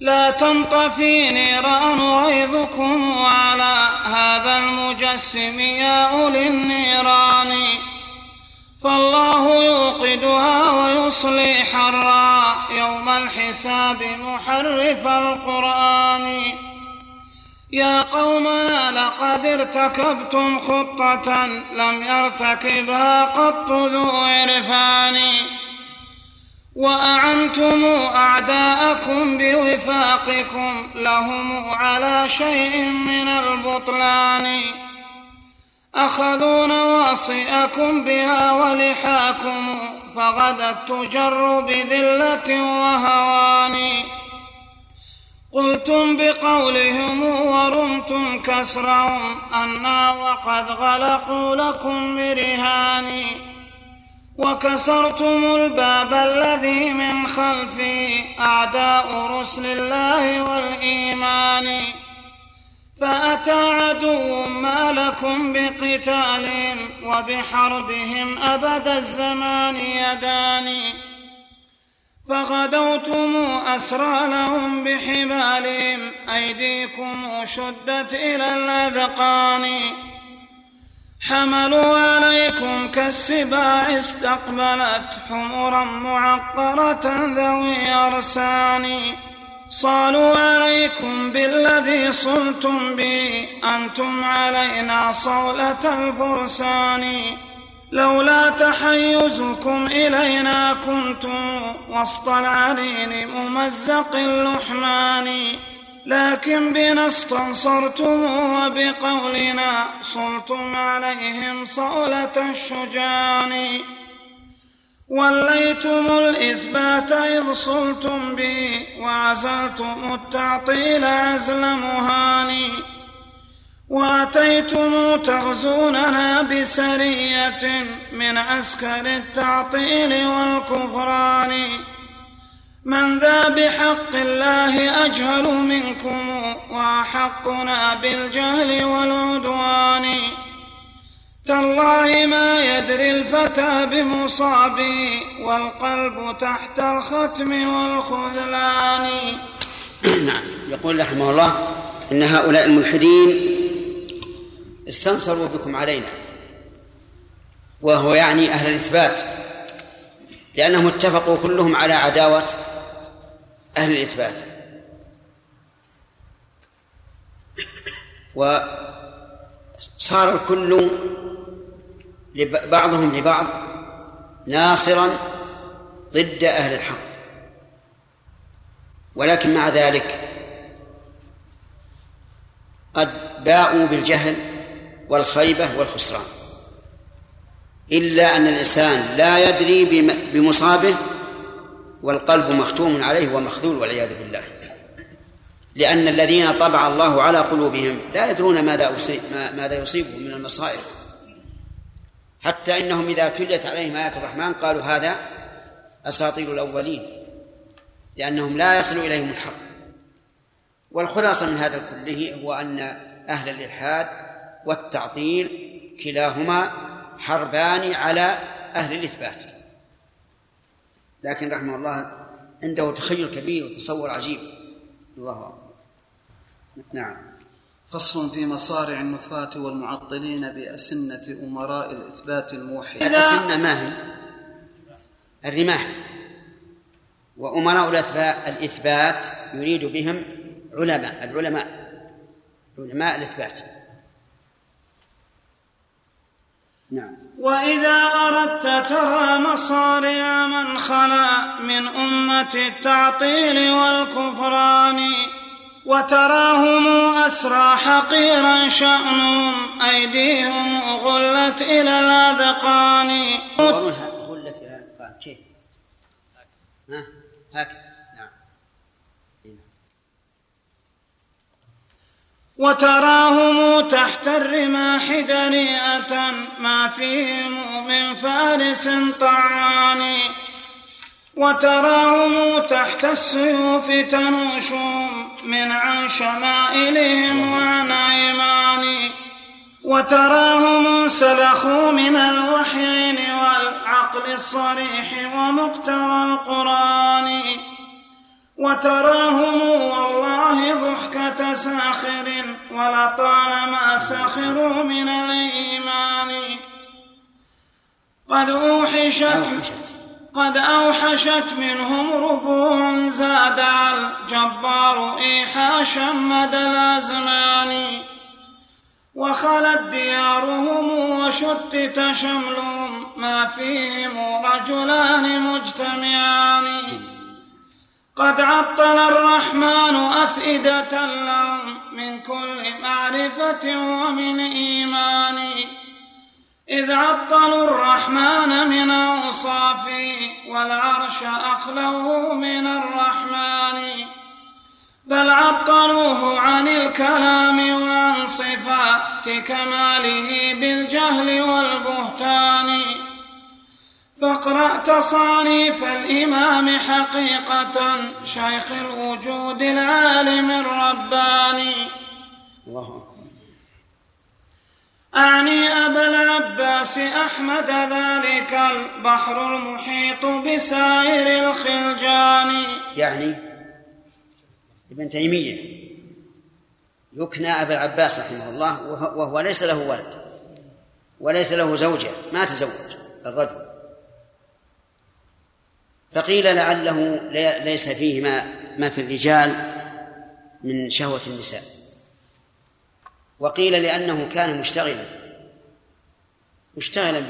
لا تنطفي نيران غيظكم على هذا المجسم يا أولي النيران. فالله يوقدها ويصلي حرا يوم الحساب محرف القرآن. يا قومنا لقد ارتكبتم خطة لم يرتكبها قط ذو عرفان. وأعنتم أعداءكم بوفاقكم لهم على شيء من البطلان. أخذوا نواصئكم بها ولحاكم فغدت تجر بذلة وهوان. قلتم بقولهم ورمتم كسرهم أنا وقد غلقوا لكم برهان وكسرتم الباب الذي من خلفي أعداء رسل الله والإيمان فأتى عدو ما لكم بقتالهم وبحربهم أبد الزمان يداني فغدوتم أسرى لهم بحبالهم أيديكم شدت إلى الأذقان. حملوا عليكم كالسباع استقبلت حمرا معقرة ذوي أرسان. صالوا عليكم بالذي صلتم به أنتم علينا صولة الفرسان. لولا تحيزكم إلينا كنتم وسط العليل ممزق اللحمان. لكن بنا استنصرتم وبقولنا صلتم عليهم صولة الشجان. وليتم الإثبات إذ صلتم بي وعزلتم التعطيل عزل مهاني وأتيتم تغزوننا بسرية من عسكر التعطيل والكفران. من ذا بحق الله أجهل منكم وأحقنا بالجهل والعدوان. تالله ما يدري الفتى بمصابي والقلب تحت الختم والخذلان. نعم. يقول رحمه الله إن هؤلاء الملحدين استنصروا بكم علينا. وهو يعني أهل الإثبات. لأنهم اتفقوا كلهم على عداوة أهل الإثبات. وصار الكل بعضهم لبعض ناصرا ضد أهل الحق. ولكن مع ذلك قد باءوا بالجهل والخيبة والخسران. إلا أن الإنسان لا يدري بمصابه والقلب مختوم عليه ومخذول والعياذ بالله. لأن الذين طبع الله على قلوبهم لا يدرون ماذا ماذا يصيبهم من المصائب. حتى إنهم إذا تليت عليهم آيات الرحمن قالوا هذا أساطير الأولين لأنهم لا يصل إليهم الحق. والخلاصة من هذا كله هو أن أهل الإلحاد والتعطيل كلاهما حربان على أهل الإثبات. لكن رحمه الله عنده تخيل كبير وتصور عجيب. الله أكبر نعم. فصل في مصارع النفاة والمعطلين بأسنة أمراء الإثبات الموحدين الأسنة ما هي؟ الرماح. وأمراء الإثبات يريد بهم علماء العلماء. علماء الإثبات. نعم. وإذا أردت ترى مصارع من خلا من أمة التعطيل والكفران وتراهم أسرى حقيرا شأنهم أيديهم غلت إلى الأذقان. غلت إلى الأذقان. كيف؟ هكذا. وتراهم تحت الرماح دنيئة ما فيهم من فارس طعان. وتراهم تحت السيوف تنوشهم من عن شمائلهم وعن أيمان وتراهم سلخوا من الوحيين والعقل الصريح ومقترى القرآن. وتراهم والله ضحكة ساخر ولطالما سخروا من الإيمان. قد أوحشت قد أوحشت منهم ربوع زاد الجبار إيحاشا مدى الأزمان. وخلت ديارهم وشتت شملهم ما فيهم رجلان مجتمعان. قد عطل الرحمن أفئدة لهم من كل معرفة ومن إيمان. إذ عطلوا الرحمن من أوصافه والعرش أخلوه من الرحمن. بل عطلوه عن الكلام وعن صفات كماله بالجهل والبهتان. فاقرأ تصانيف الإمام حقيقة شيخ الوجود العالم الرباني. الله أكبر أعني أبا العباس أحمد ذلك البحر المحيط بسائر الخلجان. يعني ابن تيمية يكنى أبا العباس رحمه الله وهو ليس له ولد وليس له زوجة ما تزوج الرجل. فقيل لعله ليس فيه ما ما في الرجال من شهوة النساء. وقيل لأنه كان مشتغلا مشتغلا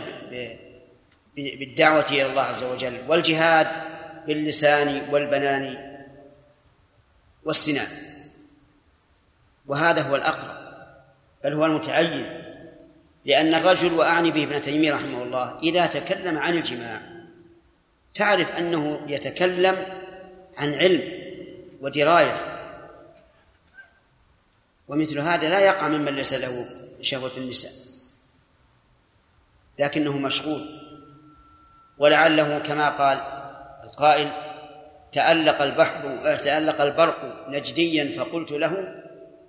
بالدعوة إلى الله عز وجل والجهاد باللسان والبنان والسنان. وهذا هو الأقرب بل هو المتعين لأن الرجل وأعني به ابن تيمية رحمه الله إذا تكلم عن الجماع تعرف أنه يتكلم عن علم ودراية. ومثل هذا لا يقع ممن ليس له شهوة النساء لكنه مشغول. ولعله كما قال القائل تألق البحر تألق البرق نجديا فقلت له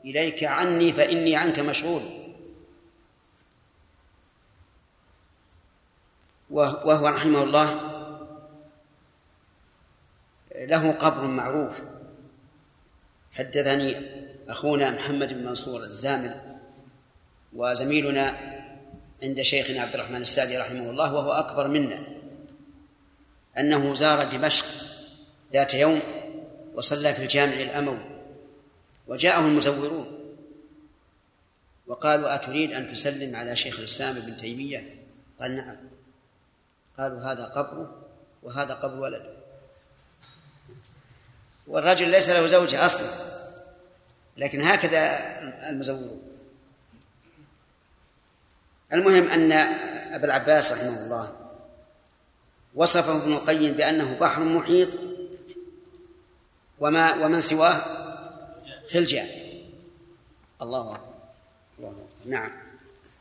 إليك عني فإني عنك مشغول. وهو رحمه الله له قبر معروف. حدثني أخونا محمد بن منصور الزامل وزميلنا عند شيخنا عبد الرحمن السعدي رحمه الله وهو أكبر منا. أنه زار دمشق ذات يوم وصلى في الجامع الأموي وجاءه المزورون وقالوا أتريد أن تسلم على شيخ الإسلام ابن تيمية؟ قال نعم. قالوا هذا قبره وهذا قبر ولده. والرجل ليس له زوجة أصلا. لكن هكذا المزورون المهم أن أبا العباس رحمه الله وصفه ابن القيم بأنه بحر محيط وما ومن سواه؟ خلجان. الله أكبر. نعم.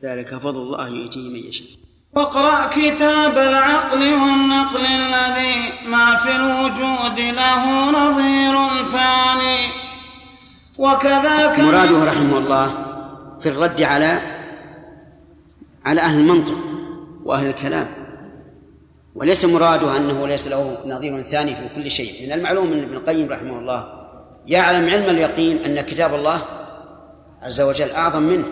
ذلك فضل الله يؤتيه من يشاء. واقرأ كتاب العقل والنقل الذي ما في الوجود له نظير ثاني. وكذاك مراده رحمه الله في الرد على على أهل المنطق وأهل الكلام. وليس مراده أنه ليس له نظير ثاني في كل شيء. من المعلوم من ابن القيم رحمه الله يعلم علم اليقين أن كتاب الله عز وجل أعظم منه.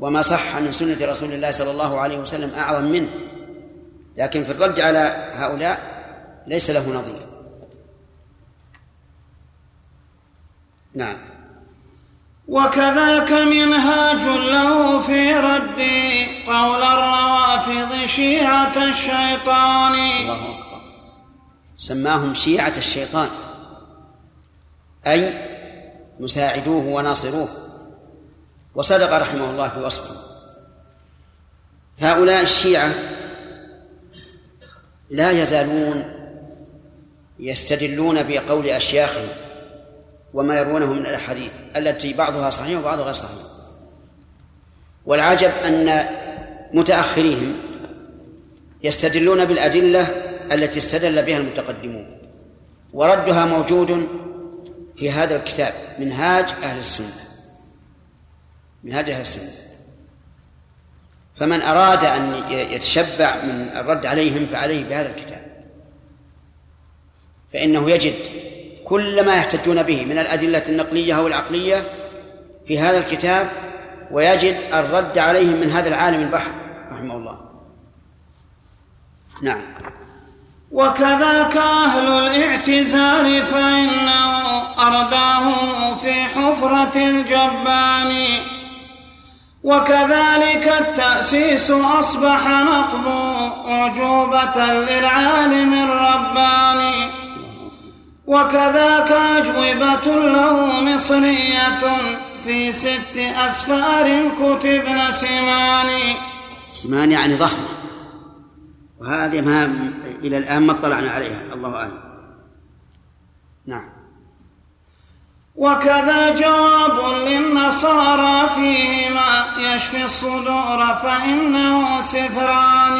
وما صح من سنة رسول الله صلى الله عليه وسلم أعظم منه. لكن في الرد على هؤلاء ليس له نظير. نعم. وكذاك منهاج له في رد قول الروافض شيعة الشيطان. الله أكبر. سماهم شيعة الشيطان. أي مساعدوه وناصروه. وصدق رحمه الله في وصفه. هؤلاء الشيعة لا يزالون يستدلون بقول أشياخهم وما يرونه من الأحاديث التي بعضها صحيح وبعضها غير صحيح. والعجب أن متأخريهم يستدلون بالأدلة التي استدل بها المتقدمون وردها موجود في هذا الكتاب منهاج أهل السنة. منهاج أهل السنة. فمن أراد أن يتشبع من الرد عليهم فعليه بهذا الكتاب. فإنه يجد كل ما يحتجون به من الأدلة النقلية أو العقلية في هذا الكتاب ويجد الرد عليهم من هذا العالم البحر رحمه الله. نعم. وكذاك أهل الاعتزال فإنه أرداهم في حفرة الجبان. وكذلك التأسيس أصبح نقض أعجوبة للعالم الرباني. وكذاك أجوبة له مصرية في ست أسفار كتبن سمان سمان يعني ضخمة. وهذه ما إلى الآن ما اطلعنا عليها. الله أعلم. وكذا جواب للنصارى فيما يشفي الصدور فإنه سفران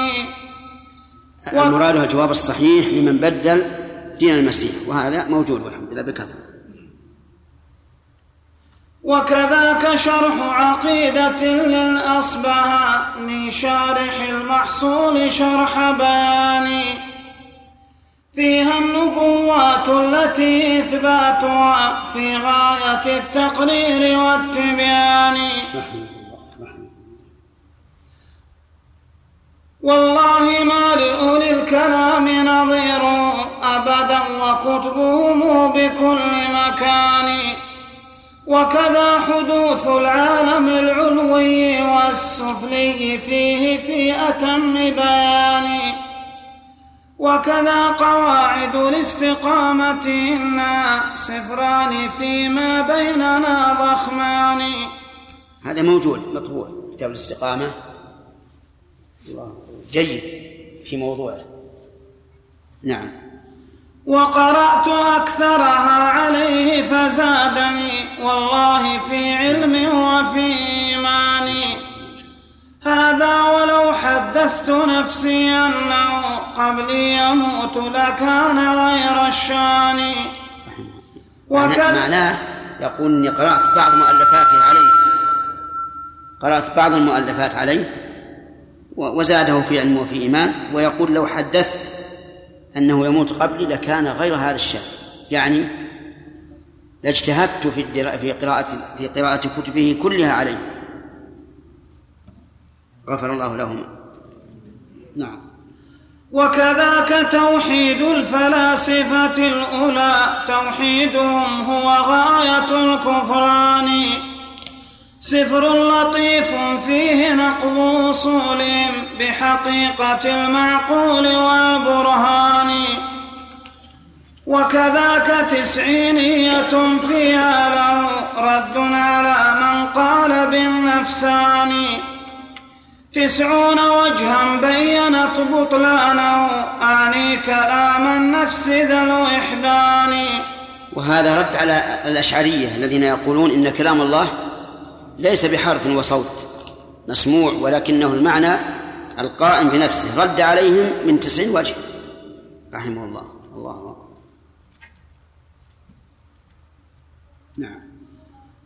المراد الجواب الصحيح لمن بدل دين المسيح وهذا موجود والحمد لله بكثرة. وكذاك شرح عقيدة للأصبهاني شارح المحصول شرح بياني فيها النبوات التي إثباتها في غاية التقرير والتبيان. والله ما لأولي الكلام نظير أبدا وكتبهم بكل مكان. وكذا حدوث العالم العلوي والسفلي فيه في أتم بيان. وكذا قواعد الاستقامة إنا صفران فيما بيننا ضخمان. هذا موجود مطبوع كتاب الاستقامة. جيد في موضوعه. نعم. وقرأت أكثرها عليه فزادني والله في علم وفي إيمان. هذا ولو حدثت نفسي أنه قبلي يموت لكان غير الشان. وكان معناه يقول إني قرأت بعض مؤلفاته عليه. قرأت بعض المؤلفات عليه وزاده في علم وفي إيمان ويقول لو حدثت أنه يموت قبلي لكان غير هذا الشأن. يعني لاجتهدت في في قراءة في قراءة كتبه كلها عليه. غفر الله لهما نعم. وكذاك توحيد الفلاسفة الأولى توحيدهم هو غاية الكفران. سفر لطيف فيه نقض اصولهم بحقيقة المعقول والبرهان. وكذاك تسعينية فيها له رد على من قال بالنفسان. تسعون وجها بينت بطلانه أعني كلام النفس ذا الوحدان وهذا رد على الأشعرية الذين يقولون إن كلام الله ليس بحرف وصوت مسموع ولكنه المعنى القائم بنفسه. رد عليهم من تسعين وجه. رحمه الله. الله أكبر. نعم.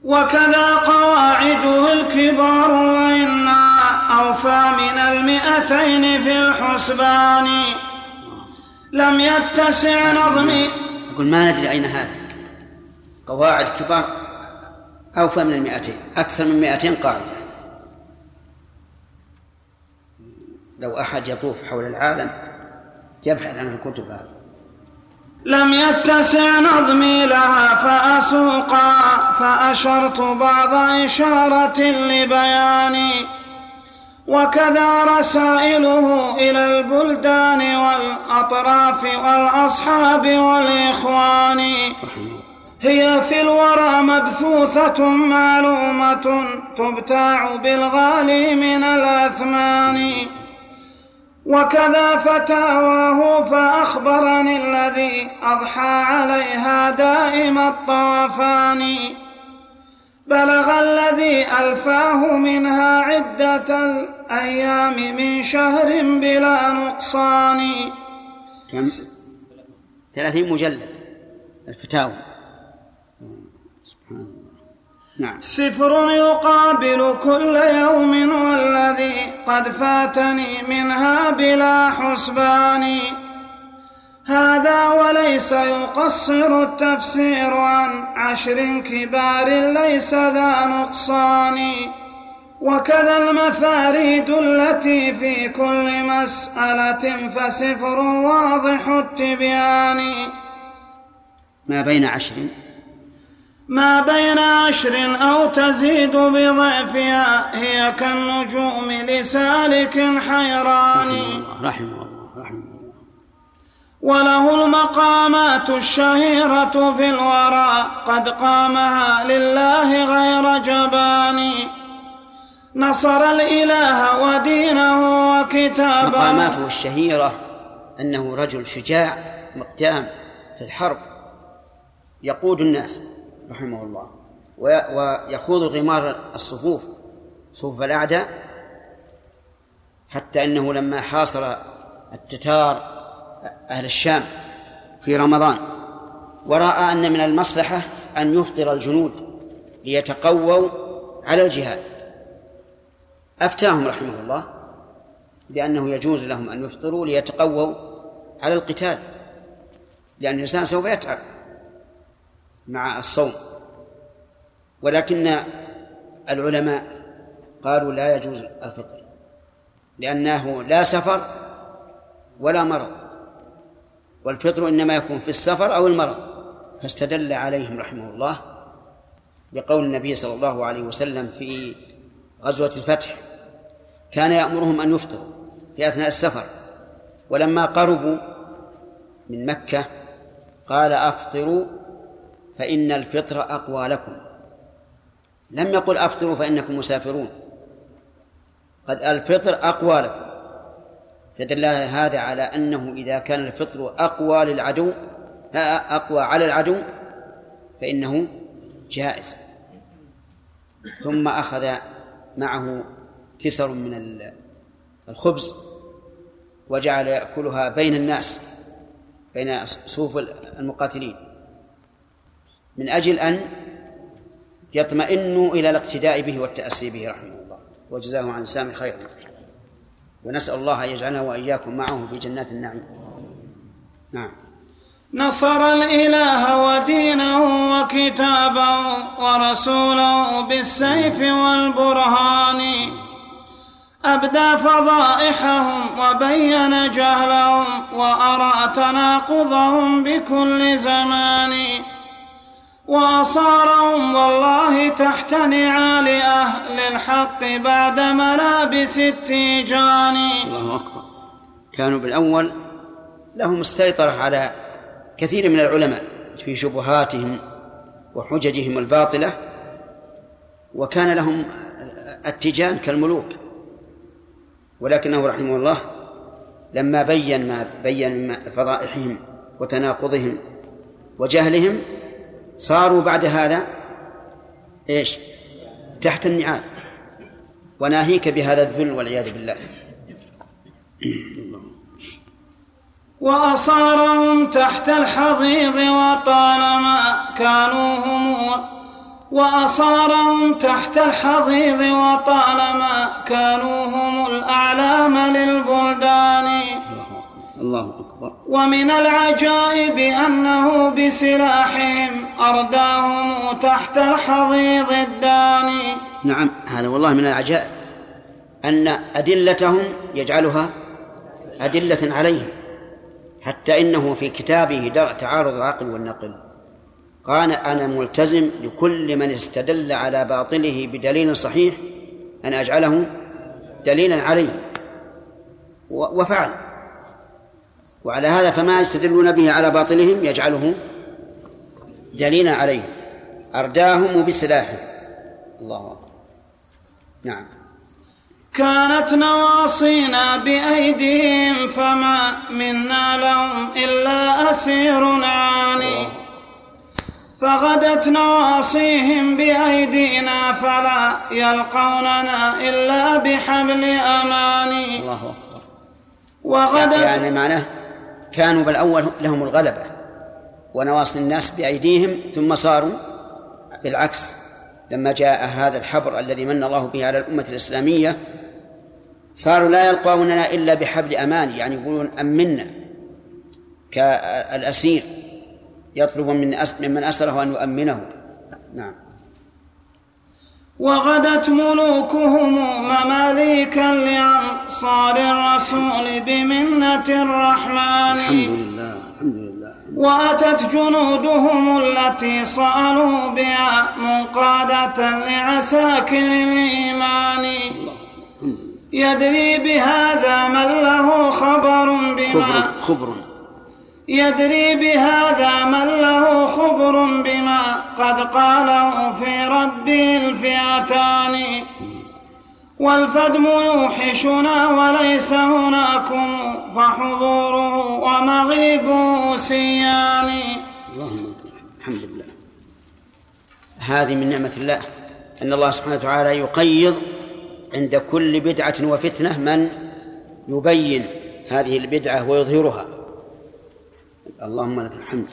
وكذا قواعده الكبار وإنا أوفى من المئتين في الحسبان. لم يتسع نظمي يقول ما ندري أين هذا. قواعد كبار. أوفى من المئتين. أكثر من مئتين قاعدة. لو أحد يطوف حول العالم يبحث عن الكتب هذه. لم يتسع نظمي لها فأسوقا فأشرت بعض إشارة لبياني. وكذا رسائله إلى البلدان والأطراف والأصحاب والإخوان. هي في الورى مبثوثة معلومة تبتاع بالغالي من الأثمان. وكذا فتاواه فأخبرني الذي أضحى عليها دائم الطوفان بلغ الذي ألفاه منها عدة الأيام من شهر بلا نقصان. كم؟ ثلاثين مجلد. الفتاوى. نعم. سفر يقابل كل يوم والذي قد فاتني منها بلا حسبان. هذا وليس يقصر التفسير عن عشر كبار ليس ذا نقصان. وكذا المفاريد التي في كل مسألة فسفر واضح التبيان. ما بين عشر؟ ما بين عشر أو تزيد بضعفها هي كالنجوم لسالك حيران. رحمه الله رحمه الله. وله المقامات الشهيرة في الورى قد قامها لله غير جبان نصر الإله ودينه وكتابه. مقاماته الشهيرة أنه رجل شجاع مقدام في الحرب. يقود الناس رحمه الله ويخوض غمار الصفوف صفوف الأعداء حتى أنه لما حاصر التتار أهل الشام في رمضان ورأى أن من المصلحة أن يفطر الجنود ليتقووا على الجهاد. أفتاهم رحمه الله بأنه يجوز لهم أن يفطروا ليتقووا على القتال لأن الإنسان سوف يتعب مع الصوم. ولكن العلماء قالوا لا يجوز الفطر لأنه لا سفر ولا مرض. والفطر إنما يكون في السفر أو المرض. فاستدل عليهم رحمه الله بقول النبي صلى الله عليه وسلم في غزوة الفتح كان يأمرهم أن يفطروا في أثناء السفر. ولما قربوا من مكة قال أفطروا فإن الفطر أقوى لكم. لم يقل أفطروا فإنكم مسافرون. قد الفطر أقوى لكم. فدل هذا على أنه إذا كان الفطر أقوى للعدو أقوى على العدو فإنه جائز. ثم أخذ معه كسر من الخبز وجعل يأكلها بين الناس بين صفوف المقاتلين من أجل أن يطمئنوا إلى الاقتداء به والتأسي به رحمه الله. وجزاه عن سامي خيرا. ونسأل الله أن يجعلنا وإياكم معه في جنات النعيم. نعم. نصر الإله ودينه وكتابه ورسوله بالسيف والبرهان. أبدى فضائحهم وبين جهلهم وأرى تناقضهم بكل زمان. وأصارهم والله تحت نعال أهل الحق بعد ملابس التيجان. الله أكبر. كانوا بالأول لهم السيطرة على كثير من العلماء في شبهاتهم وحججهم الباطلة وكان لهم التيجان كالملوك. ولكنه رحمه الله لما بين ما بين من فضائحهم وتناقضهم وجهلهم صاروا بعد هذا إيش؟ تحت النعال. وناهيك بهذا الذل والعياذ بالله. وأصارهم تحت الحضيض وطالما كانوا هم وأصارهم تحت الحضيض وطالما كانوا هم الأعلام للبلدان. الله أكبر. ومن العجائب أنه بسلاحهم أرداهم تحت الحضيض الداني. نعم هذا والله من العجائب. أن أدلتهم يجعلها أدلة عليهم حتى إنه في كتابه درء تعارض العقل والنقل. قال أنا ملتزم لكل من استدل على باطله بدليل صحيح أن أجعله دليلا عليه. وفعل. وعلى هذا فما يستدلون به على باطلهم يجعله دليلا عليه. أرداهم بسلاحه الله أكبر. نعم. كانت نواصينا بأيديهم فما منا لهم إلا أسير عاني فغدت نواصيهم بأيدينا فلا يلقوننا إلا بحبل أماني الله أكبر. وغدت يعني معناه كانوا بالأول لهم الغلبة ونواصي الناس بأيديهم ثم صاروا بالعكس. لما جاء هذا الحبر الذي من الله به على الأمة الإسلامية صاروا لا يلقوننا إلا بحبل أمان يعني يقولون أمنا كالأسير يطلب من ممن أسره أن يؤمنه. نعم. وغدت ملوكهم مماليكا لأنصار الرسول بمنة الرحمن. الحمد لله الحمد لله وأتت جنودهم التي صالوا بها منقادة لعساكر الإيمان. يدري بهذا من له خبر بما خبر خبر. يدري بهذا من له خبر بما قد قاله في ربه الفئتان. والفدم يوحشنا وليس هناكم فحضوره ومغيبه سيان. اللهم الحمد لله. هذه من نعمة الله أن الله سبحانه وتعالى يقيض عند كل بدعة وفتنة من يبين هذه البدعة ويظهرها. اللهم لك الحمد.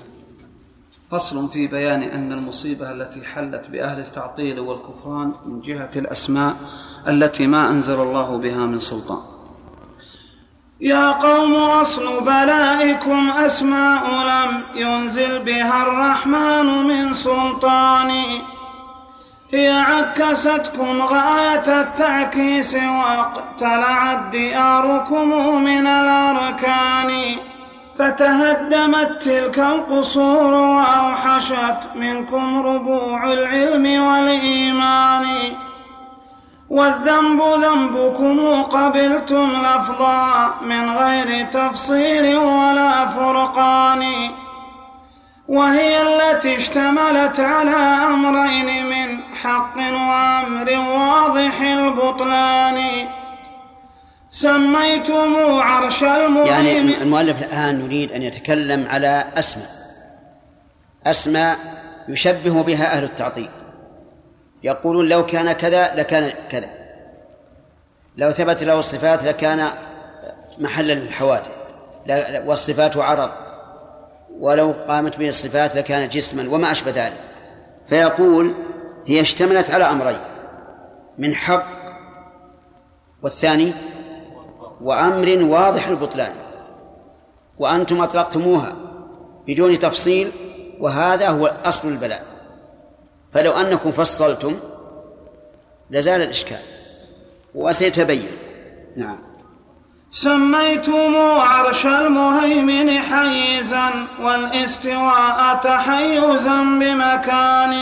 فصل في بيان أن المصيبة التي حلت بأهل التعطيل والكفران من جهة الأسماء التي ما أنزل الله بها من سلطان. يا قوم أصل بلائكم أسماء لم ينزل بها الرحمن من سلطان. هي عكستكم غاية التعكيس واقتلعت دياركم من الأركان. فتهدمت تلك القصور وأوحشت منكم ربوع العلم والإيمان. والذنب ذنبكم قبلتم لفظا من غير تفصيل ولا فرقان. وهي التي اشتملت على أمرين من حق وأمر واضح البطلان. سميتم عرش المؤمن يعني المؤلف الآن يريد أن يتكلم على أسماء. أسماء يشبه بها أهل التعطيل. يقولون لو كان كذا لكان كذا. لو ثبت له الصفات لكان محلا للحوادث. والصفات عرض. ولو قامت به الصفات لكان جسما وما أشبه ذلك. فيقول هي اشتملت على أمرين. من حق والثاني وأمر واضح البطلان. وأنتم أطلقتموها بدون تفصيل وهذا هو أصل البلاء. فلو أنكم فصلتم لزال الإشكال. وسيتبين. نعم. سميتم عرش المهيمن حيزا والإستواء تحيزا بمكان.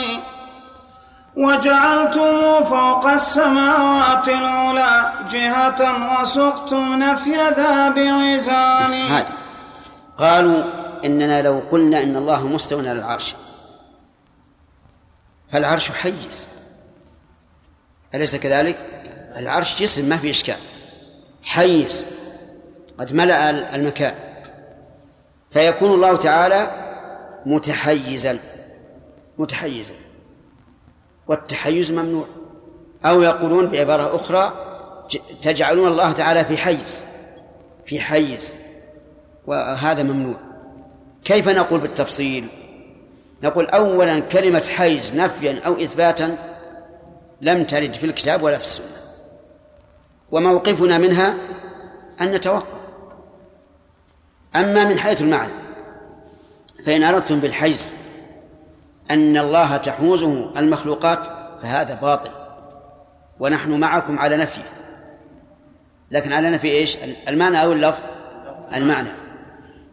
وجعلتم فوق السماوات العلى جهة وسقتم نفي ذا بوزان هذه. قالوا إننا لو قلنا إن الله مستوى على العرش. فالعرش حيز. أليس كذلك؟ العرش جسم ما في إشكال. حيز. قد ملأ المكان. فيكون الله تعالى متحيزا. متحيزا. والتحيز ممنوع. أو يقولون بعبارة أخرى تجعلون الله تعالى في حيز في حيز وهذا ممنوع. كيف نقول بالتفصيل؟ نقول أولا كلمة حيز نفيا أو إثباتا لم ترد في الكتاب ولا في السنة. وموقفنا منها أن نتوقف. أما من حيث المعنى فإن أردتم بالحيز أن الله تحوزه المخلوقات فهذا باطل. ونحن معكم على نفيه لكن على نفي إيش؟ المعنى أو اللفظ؟ المعنى.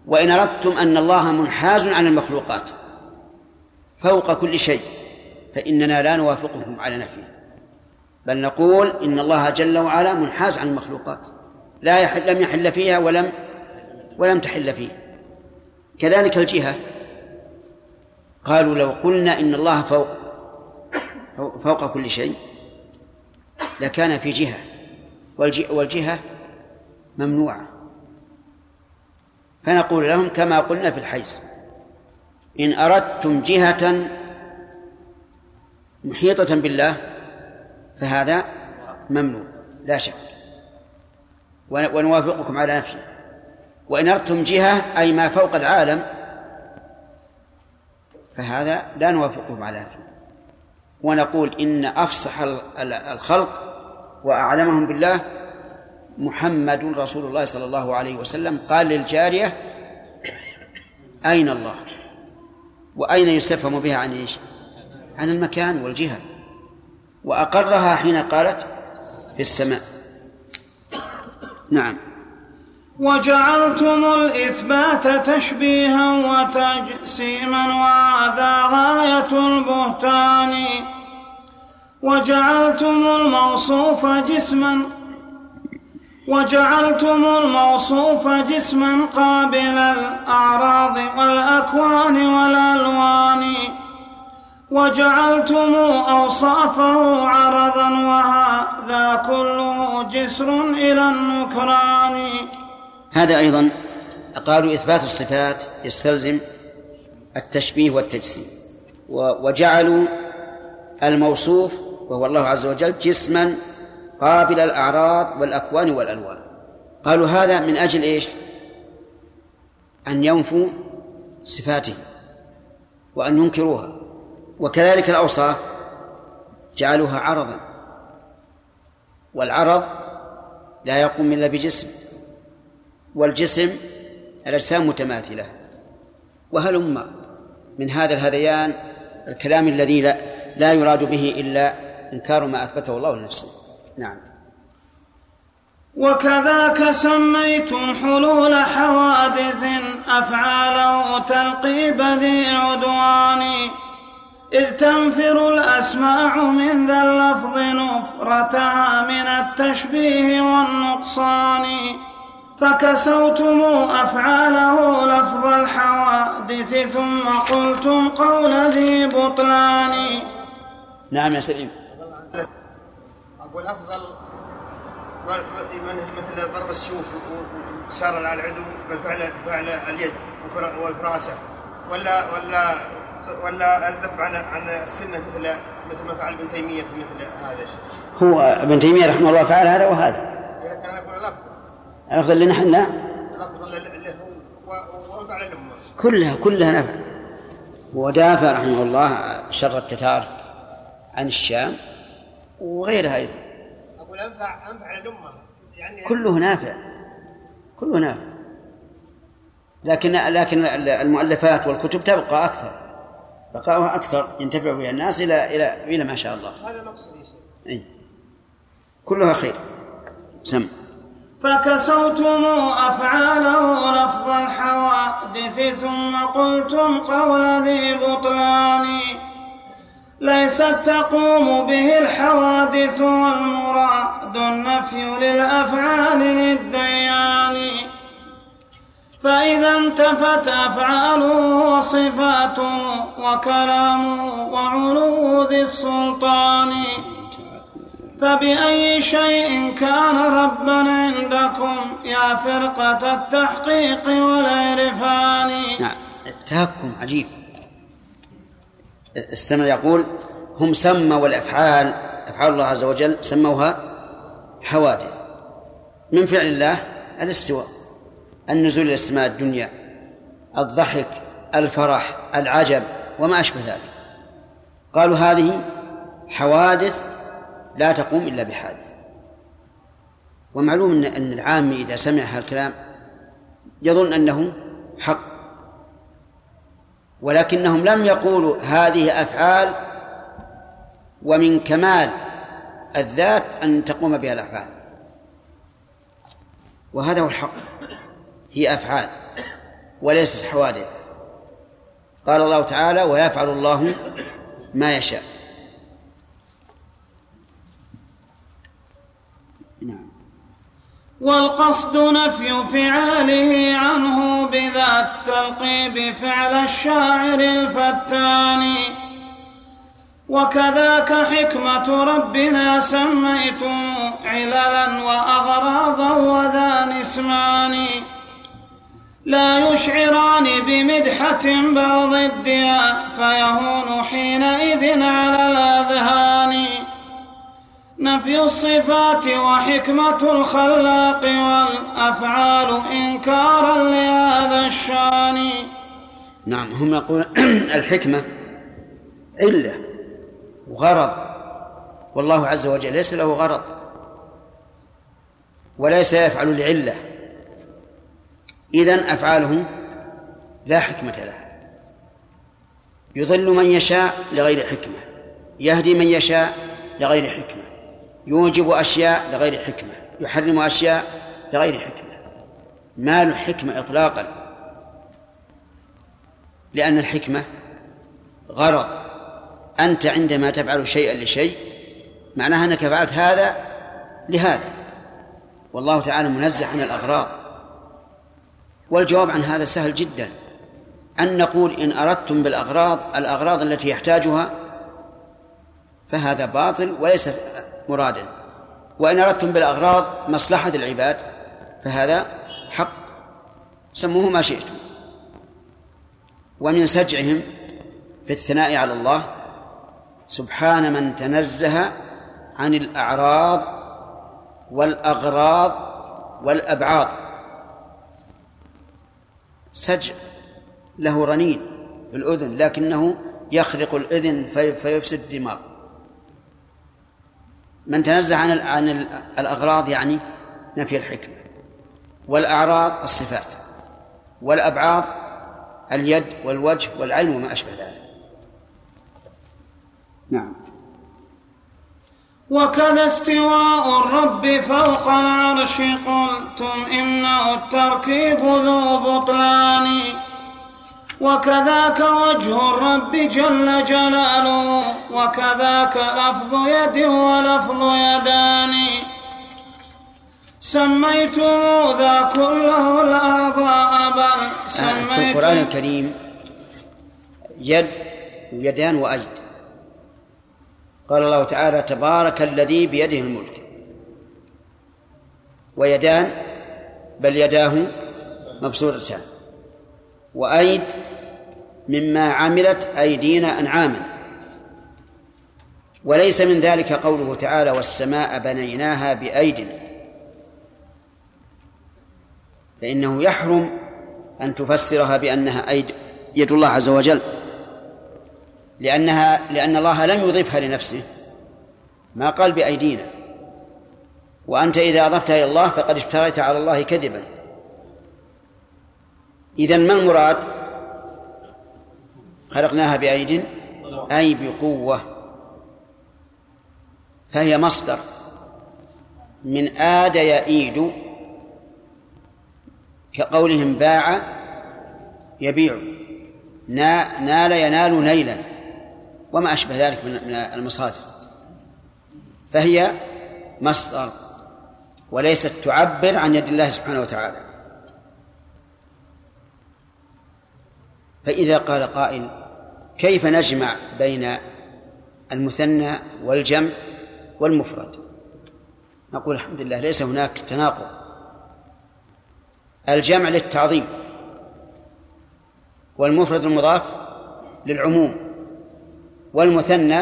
وإن أردتم أن الله منحاز عن المخلوقات فوق كل شيء فإننا لا نوافقكم على نفيه بل نقول إن الله جل وعلا منحاز عن المخلوقات. لا يحل لم يحل فيها ولم ولم تحل فيه. كذلك الجهة. قالوا لو قلنا إن الله فوق فوق كل شيء لكان في جهة والجهة ممنوعة. فنقول لهم كما قلنا في الحيز إن أردتم جهة محيطة بالله فهذا ممنوع لا شك. ونوافقكم على نفسه وإن أردتم جهة أي ما فوق العالم فهذا لا نوافقكم على نفسه ونقول إن أفصح الخلق وأعلمهم بالله محمد رسول الله صلى الله عليه وسلم قال للجارية أين الله؟ وأين يستفهم بها عن إيش؟ عن المكان والجهة. وأقرها حين قالت في السماء. نعم. وجعلتم الإثبات تشبيها وتجسيما وهذا غاية البهتان. وجعلتم الموصوف جسما وجعلتم الموصوف جسما قابل الأعراض والأكوان والألوان. وجعلتم أوصافه عرضا وهذا كله جسر إلى النكران. هذا أيضا قالوا إثبات الصفات يستلزم التشبيه والتجسيم. وجعلوا الموصوف وهو الله عز وجل جسما قابل الأعراض والأكوان والألوان. قالوا هذا من أجل إيش؟ أن ينفوا صفاته وأن ينكروها. وكذلك الأوصاف جعلوها عرضا. والعرض لا يقوم إلا بجسم. والجسم الأجسام متماثلة. وهلم من هذا الهذيان الكلام الذي لا لا يراد به إلا إنكار ما أثبته الله لنفسه؟ نعم. وكذاك سميتم حلول حوادث أفعاله تلقيب ذي عدوان. إذ تنفر الأسماع من ذا اللفظ نفرتها من التشبيه والنقصان. فكسوتم أفعاله لفظ الحوادث ثم قلتم قول ذي بطلان. نعم يا سليم. أقول أفضل مثل ضرب السيوف وكسار على العدو بالفعل فعل اليد والفراسة. ولا ولا ولا الذب عن عن السنة مثل مثل ما فعل ابن تيمية في مثل هذا هو ابن تيمية رحمه الله فعل هذا وهذا. لكن أنا أقول الأفضل الأفضل لنا الأمة كلها كلها نفع. ودافع رحمه الله شر التتار عن الشام وغيرها أيضا. أقول أنفع أنفع للأمة. يعني كله نافع. كله نافع. لكن لكن المؤلفات والكتب تبقى أكثر. بقاؤها أكثر. ينتفع بها الناس إلى إلى إلى ما شاء الله. هذا مقصدي أي كلها خير. سم. فكسوتم أفعاله لفظ الحوادث ثم قلتم قول ذي بطلان ليست تقوم به الحوادث والمراد النفي للأفعال للديان. فإذا انتفت أفعاله وصفاته وكلامه وعلو ذي السلطان. فبأي شيء كان ربا عندكم يا فرقة التحقيق والعرفان. نعم. التهكم عجيب. استمع يقول هم سموا الأفعال أفعال الله عز وجل سموها حوادث. من فعل الله؟ الاستواء النزول إلى السماء الدنيا الضحك الفرح العجب وما أشبه ذلك. قالوا هذه حوادث لا تقوم إلا بحادث. ومعلوم أن العامي إذا سمع هذا الكلام يظن أنه حق. ولكنهم لم يقولوا هذه أفعال ومن كمال الذات أن تقوم بها الأفعال. وهذا هو الحق. هي أفعال وليست حوادث. قال الله تعالى ويفعل الله ما يشاء نعم والقصد نفي فعاله عنه بذا التلقيب فعل الشاعر الفتان. وكذاك حكمة ربنا سميتم عللا وأغراضا وذا اسمان. لا يشعران بمدحة بل ضدها فيهون حينئذ على الأذهان. نفي الصفات وحكمة الخلاق والأفعال إنكارا لهذا الشأن. نعم هم يقولون الحكمة علة وغرض والله عز وجل ليس له غرض وليس يفعل لعلة. إذن أفعاله لا حكمة لها. يضل من يشاء لغير حكمة يهدي من يشاء لغير حكمة. يوجب أشياء لغير حكمة يحرم أشياء لغير حكمة. ما له حكمة إطلاقا. لأن الحكمة غرض. أنت عندما تفعل شيئا لشيء معناها أنك فعلت هذا لهذا. والله تعالى منزه عن الأغراض. والجواب عن هذا سهل جدا. أن نقول إن أردتم بالأغراض الأغراض التي يحتاجها فهذا باطل وليس مرادا وإن أردتم بالأغراض مصلحة العباد فهذا حق. سموه ما شئتم. ومن سجعهم في الثناء على الله سبحان من تنزه عن الأعراض والأغراض والأبعاض سجع له رنين في الأذن لكنه يخرق الأذن فيفسد الدماغ. من تنزه عن عن الأغراض يعني نفي الحكمة. والأعراض الصفات. والأبعاض اليد والوجه والعلم وما أشبه ذلك. نعم. وكذا استواء الرب فوق العرش قلتم إنه التركيب ذو بطلان. وكذاك وجه الرب جل جلاله وكذاك لفظ يد ولفظ يدان سميتم ذا كله الأعضاء بل سميتم في القرآن الكريم يد ويدان وأيد. قال الله تعالى تبارك الذي بيده الملك. ويدان بل يداه مبسوطتان. وأيد مما عملت أيدينا أنعاما. وليس من ذلك قوله تعالى والسماء بنيناها بأيد فإنه يحرم أن تفسرها بأنها أيد يد الله عز وجل لأنها لأن الله لم يضفها لنفسه. ما قال بأيدينا. وأنت إذا أضفتها إلى الله فقد افتريت على الله كذبا. إذا ما المراد؟ خلقناها بأيد؟ أي بقوة. فهي مصدر. من آد يئيد. كقولهم باع يبيع. نال ينال نيلا. وما أشبه ذلك من المصادر. فهي مصدر. وليست تعبر عن يد الله سبحانه وتعالى. فإذا قال قائل كيف نجمع بين المثنى والجمع والمفرد؟ نقول الحمد لله ليس هناك تناقض. الجمع للتعظيم والمفرد المضاف للعموم والمثنى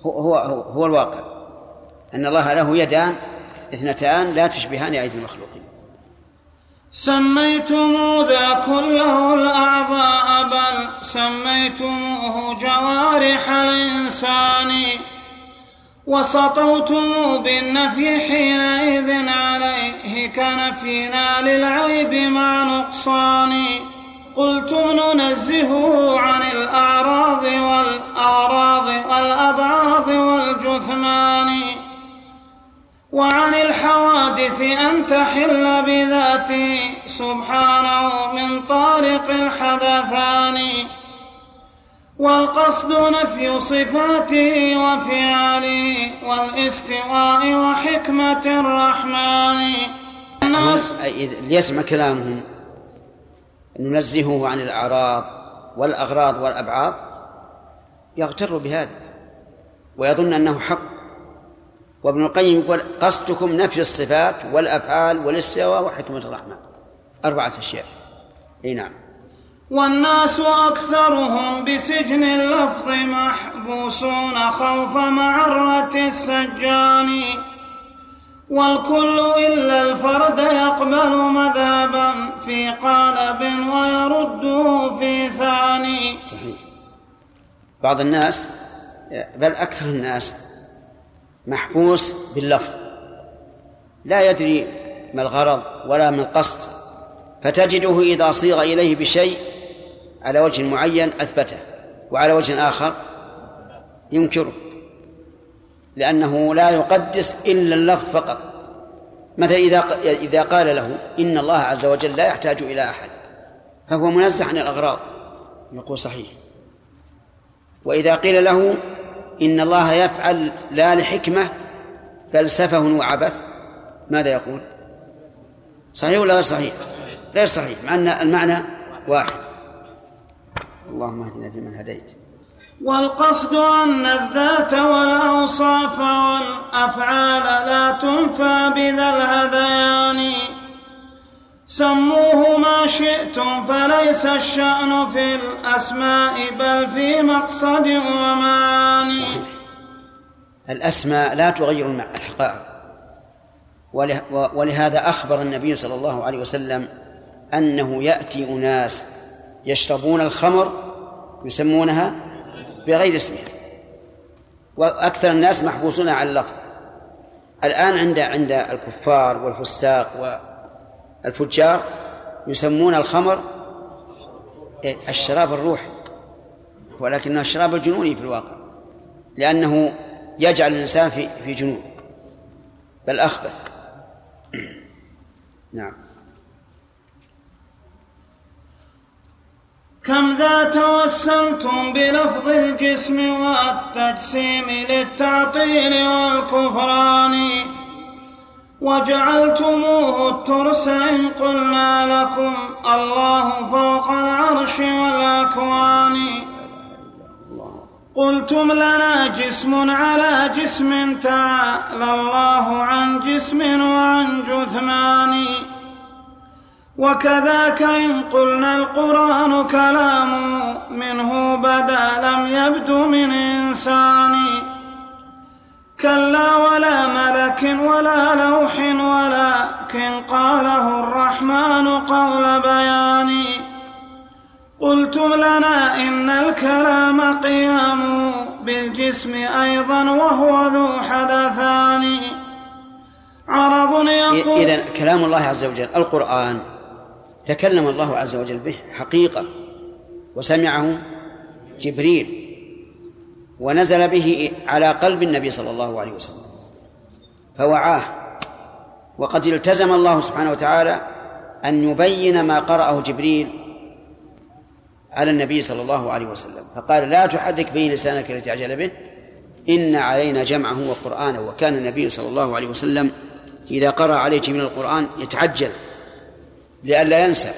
هو هو, هو الواقع. أن الله له يدان اثنتان لا تشبهان أيدي المخلوقين. سميتم ذا كله الأعضاء بل سميتموه جوارح الإنسان. وسطوتم بالنفي حينئذ عليه كنفينا للعيب مع نقصان. قلتم ننزهه عن الأعراض والأغراض والأبعاض والجثمان. وعن الحوادث أن تحل بذاته سبحانه من طارق الحدثان. والقصد نفي صفاته وفعاله والاستواء وحكمة الرحمن. ليسمع كلامهم. ننزهه عن الأعراض والأغراض والأبعاض يغتر بهذا. ويظن أنه حق. وابن القيم يقول قصدكم نفي الصفات والأفعال والاستواء وحكمة الرحمن. أربعة أشياء. أي نعم. والناس أكثرهم بسجن اللفظ محبوسون خوف معرة السجان. والكل إلا الفرد يقبل مذهبا في قالب ويرده في ثاني. صحيح. بعض الناس بل أكثر الناس محبوس باللفظ. لا يدري ما الغرض ولا ما القصد فتجده إذا صيغ إليه بشيء على وجه معين أثبته وعلى وجه آخر ينكره لأنه لا يقدس إلا اللفظ فقط. مثلا إذا إذا قال له إن الله عز وجل لا يحتاج إلى أحد فهو منزه عن الأغراض يقول صحيح. وإذا قيل له إن الله يفعل لا لحكمة بل سفه وعبث. ماذا يقول؟ صحيح ولا غير صحيح؟ غير صحيح مع أن المعنى واحد. اللهم اهدنا فيمن هديت. والقصد أن الذات والأوصاف والأفعال لا تنفى بذا الهذيان. سموه شئتم فليس الشأن في الأسماء بل في مقصد ومعاني صحيح. الأسماء لا تغير الحقائق. ولهذا أخبر النبي صلى الله عليه وسلم أنه يأتي أناس يشربون الخمر يسمونها بغير اسمها. وأكثر الناس محبوسون على اللفظ الآن عند عند الكفار والفساق والفجار يسمون الخمر الشراب الروحي ولكنه الشراب الجنوني في الواقع لأنه يجعل الإنسان في في جنون بل أخبث. نعم. كم ذا توسمتم بلفظ الجسم والتجسيم للتعطيل والكفران؟ وجعلتموه الترس إن قلنا لكم الله فوق العرش والأكوان. قلتم لنا جسم على جسم تعالى الله عن جسم وعن جثمان. وكذاك إن قلنا القرآن كلام منه بدا لم يبد من إنسان. كلا ولا ملك ولا لوح ولكن قاله الرحمن قول بيان قلتم لنا إن الكلام قيام بالجسم أيضا وهو ذو حدثان. عرض يقول إذا كلام الله عز وجل القرآن تكلم الله عز وجل به حقيقة وسمعه جبريل. ونزل به على قلب النبي صلى الله عليه وسلم فوعاه وقد التزم الله سبحانه وتعالى أن يبين ما قرأه جبريل على النبي صلى الله عليه وسلم فقال لا تحرك به لسانك لتعجل به إن علينا جمعه وقرآنه وكان النبي صلى الله عليه وسلم إذا قرأ عليه من القرآن يتعجل لئلا ينسى.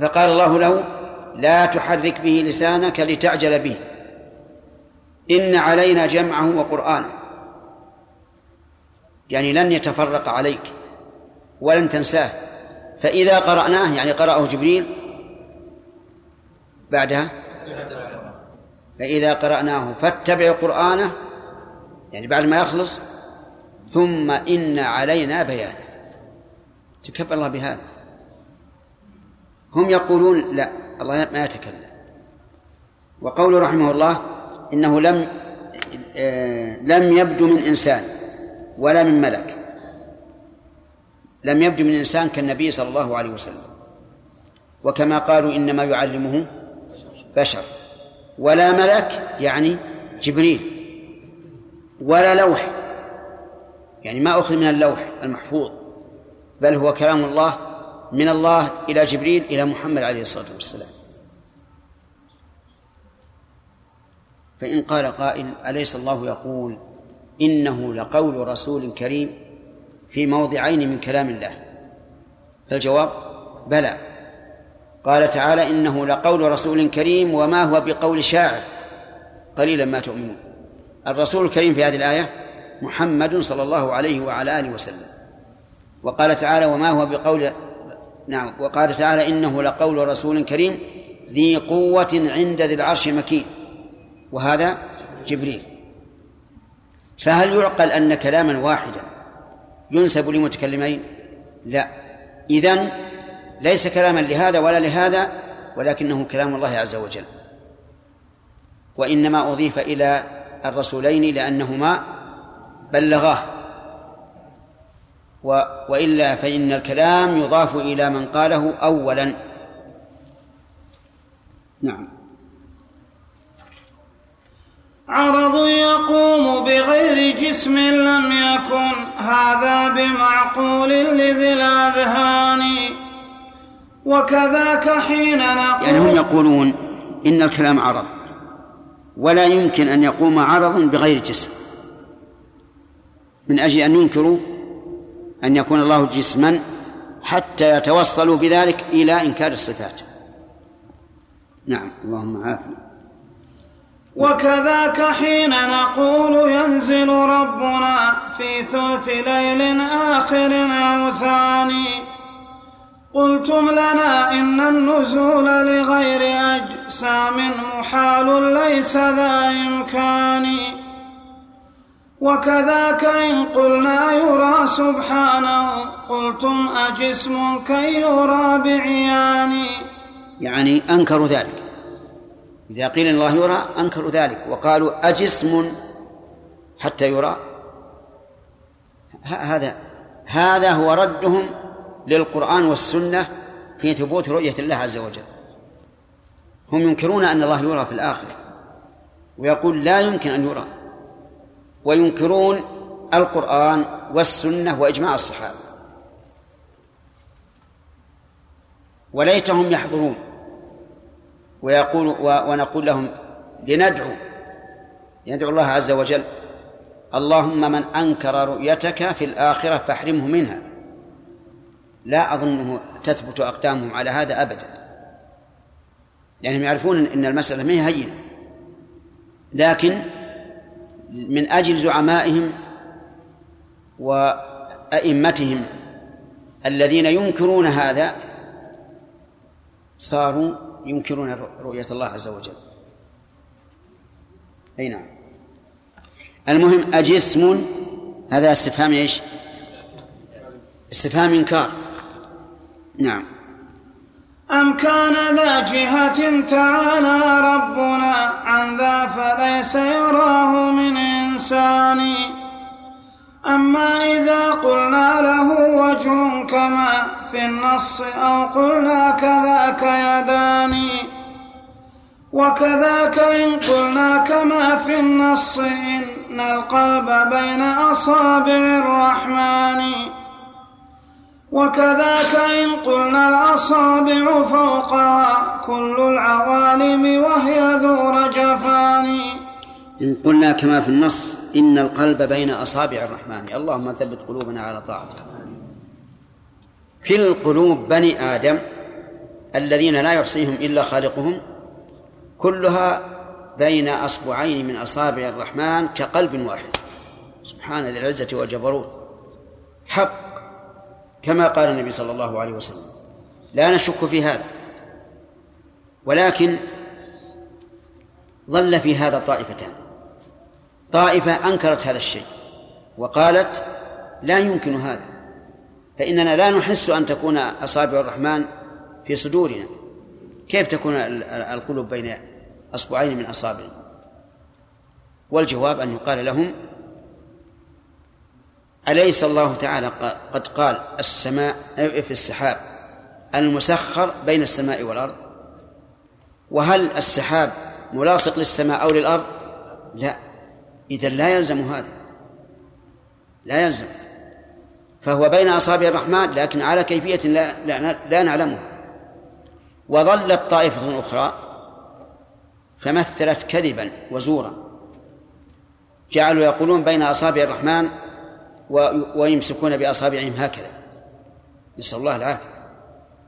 فقال الله له لا تحرك به لسانك لتعجل به. إن علينا جمعه وقرآنه. يعني لن يتفرق عليك ولن تنساه. فإذا قرأناه يعني قرأه جبريل بعدها؟ فإذا قرأناه فاتبع قرآنه يعني بعد ما يخلص ثم إن علينا بيانه. تكفى الله بهذا. هم يقولون لا. الله ما يتكلم. وقوله رحمه الله إنه لم آه لم يبدو من إنسان ولا من ملك. لم يبدو من إنسان كالنبي صلى الله عليه وسلم. وكما قالوا إنما يعلمه بشر. ولا ملك يعني جبريل. ولا لوح يعني ما أخذ من اللوح المحفوظ. بل هو كلام الله من الله إلى جبريل إلى محمد عليه الصلاة والسلام. فإن قال قائل أليس الله يقول إنه لقول رسول كريم في موضعين من كلام الله؟ فالجواب بلى. قال تعالى إنه لقول رسول كريم وما هو بقول شاعر. قليلا ما تؤمنون. الرسول الكريم في هذه الآية محمد صلى الله عليه وعلى آله وسلم. وقال تعالى وما هو بقول نعم. وقال تعالى إنه لقول رسول كريم ذي قوة عند ذي العرش مكين. وهذا جبريل. فهل يعقل أن كلاما واحدا ينسب لمتكلمين؟ لا. إذن ليس كلاما لهذا ولا لهذا ولكنه كلام الله عز وجل. وإنما أضيف إلى الرسولين لأنهما بلغاه. و وإلا فإن الكلام يضاف إلى من قاله أولا. نعم. عرض يقوم بغير جسم لم يكن. هذا بمعقول لذي الأذهان. وكذاك حين نقول يعني هم يقولون إن الكلام عرض. ولا يمكن أن يقوم عرض بغير جسم. من أجل أن ينكروا أن يكون الله جسما حتى يتوصلوا بذلك إلى إنكار الصفات. نعم اللهم عافنا. وكذاك حين نقول ينزل ربنا في ثلث ليل آخر أو ثاني قلتم لنا إن النزول لغير أجسام محال ليس ذا إمكان. وكذاك إن قلنا يرى سبحانه قلتم أجسم كي يرى بعيان يعني أنكروا ذلك. إذا قيل الله يرى أنكروا ذلك. وقالوا أجسم حتى يرى. هذا هذا هو ردهم للقرآن والسنة في ثبوت رؤية الله عز وجل. هم ينكرون أن الله يرى في الآخرة. ويقول لا يمكن أن يرى. وينكرون القرآن والسنة وإجماع الصحابة. وليتهم يحضرون. ويقول ونقول لهم لندعو. يدعو الله عز وجل. اللهم من أنكر رؤيتك في الآخرة فاحرمه منها. لا أظنه تثبت أقدامهم على هذا أبدا. لأنهم يعرفون أن المسألة ما هي هينة. لكن من أجل زعمائهم وأئمتهم الذين ينكرون هذا صاروا ينكرون رؤية الله عز وجل. أي نعم. المهم أجسم هذا استفهام إيش؟ استفهام إنكار. نعم. أم كان ذا جهة تعالى ربنا عن ذا فليس يراه من إنسان. أما إذا قلنا له وجه كما في النص أو قلنا كذاك يدان وكذاك إن قلنا كما في النص إن القلب بين أصابع الرحمن. وكذاك إن قلنا الأصابع فوقها كل العوالم وهي ذو رجفان. إن قلنا كما في النص إن القلب بين أصابع الرحمن. اللهم ثبت قلوبنا على طاعتك. كل قلوب بني آدم الذين لا يحصيهم إلا خالقهم كلها بين أصبعين من أصابع الرحمن كقلب واحد. سبحان ذي العزة والجبروت. حق. كما قال النبي صلى الله عليه وسلم. لا نشك في هذا. ولكن ظل في هذا طائفتان. طائفة أنكرت هذا الشيء وقالت لا يمكن هذا. فإننا لا نحس أن تكون أصابع الرحمن في صدورنا. كيف تكون القلوب بين أصبعين من أصابعه والجواب أن يقال لهم أليس الله تعالى قد قال السماء في السحاب المسخر بين السماء والأرض؟ وهل السحاب ملاصق للسماء أو للأرض؟ لا. إذا لا يلزم هذا. لا يلزم. فهو بين أصابع الرحمن لكن على كيفية لا, لا, لا نعلمها. وظلت طائفة أخرى فمثلت كذبا وزورا. جعلوا يقولون بين أصابع الرحمن ويمسكون بأصابعهم هكذا. نسأل الله العافية.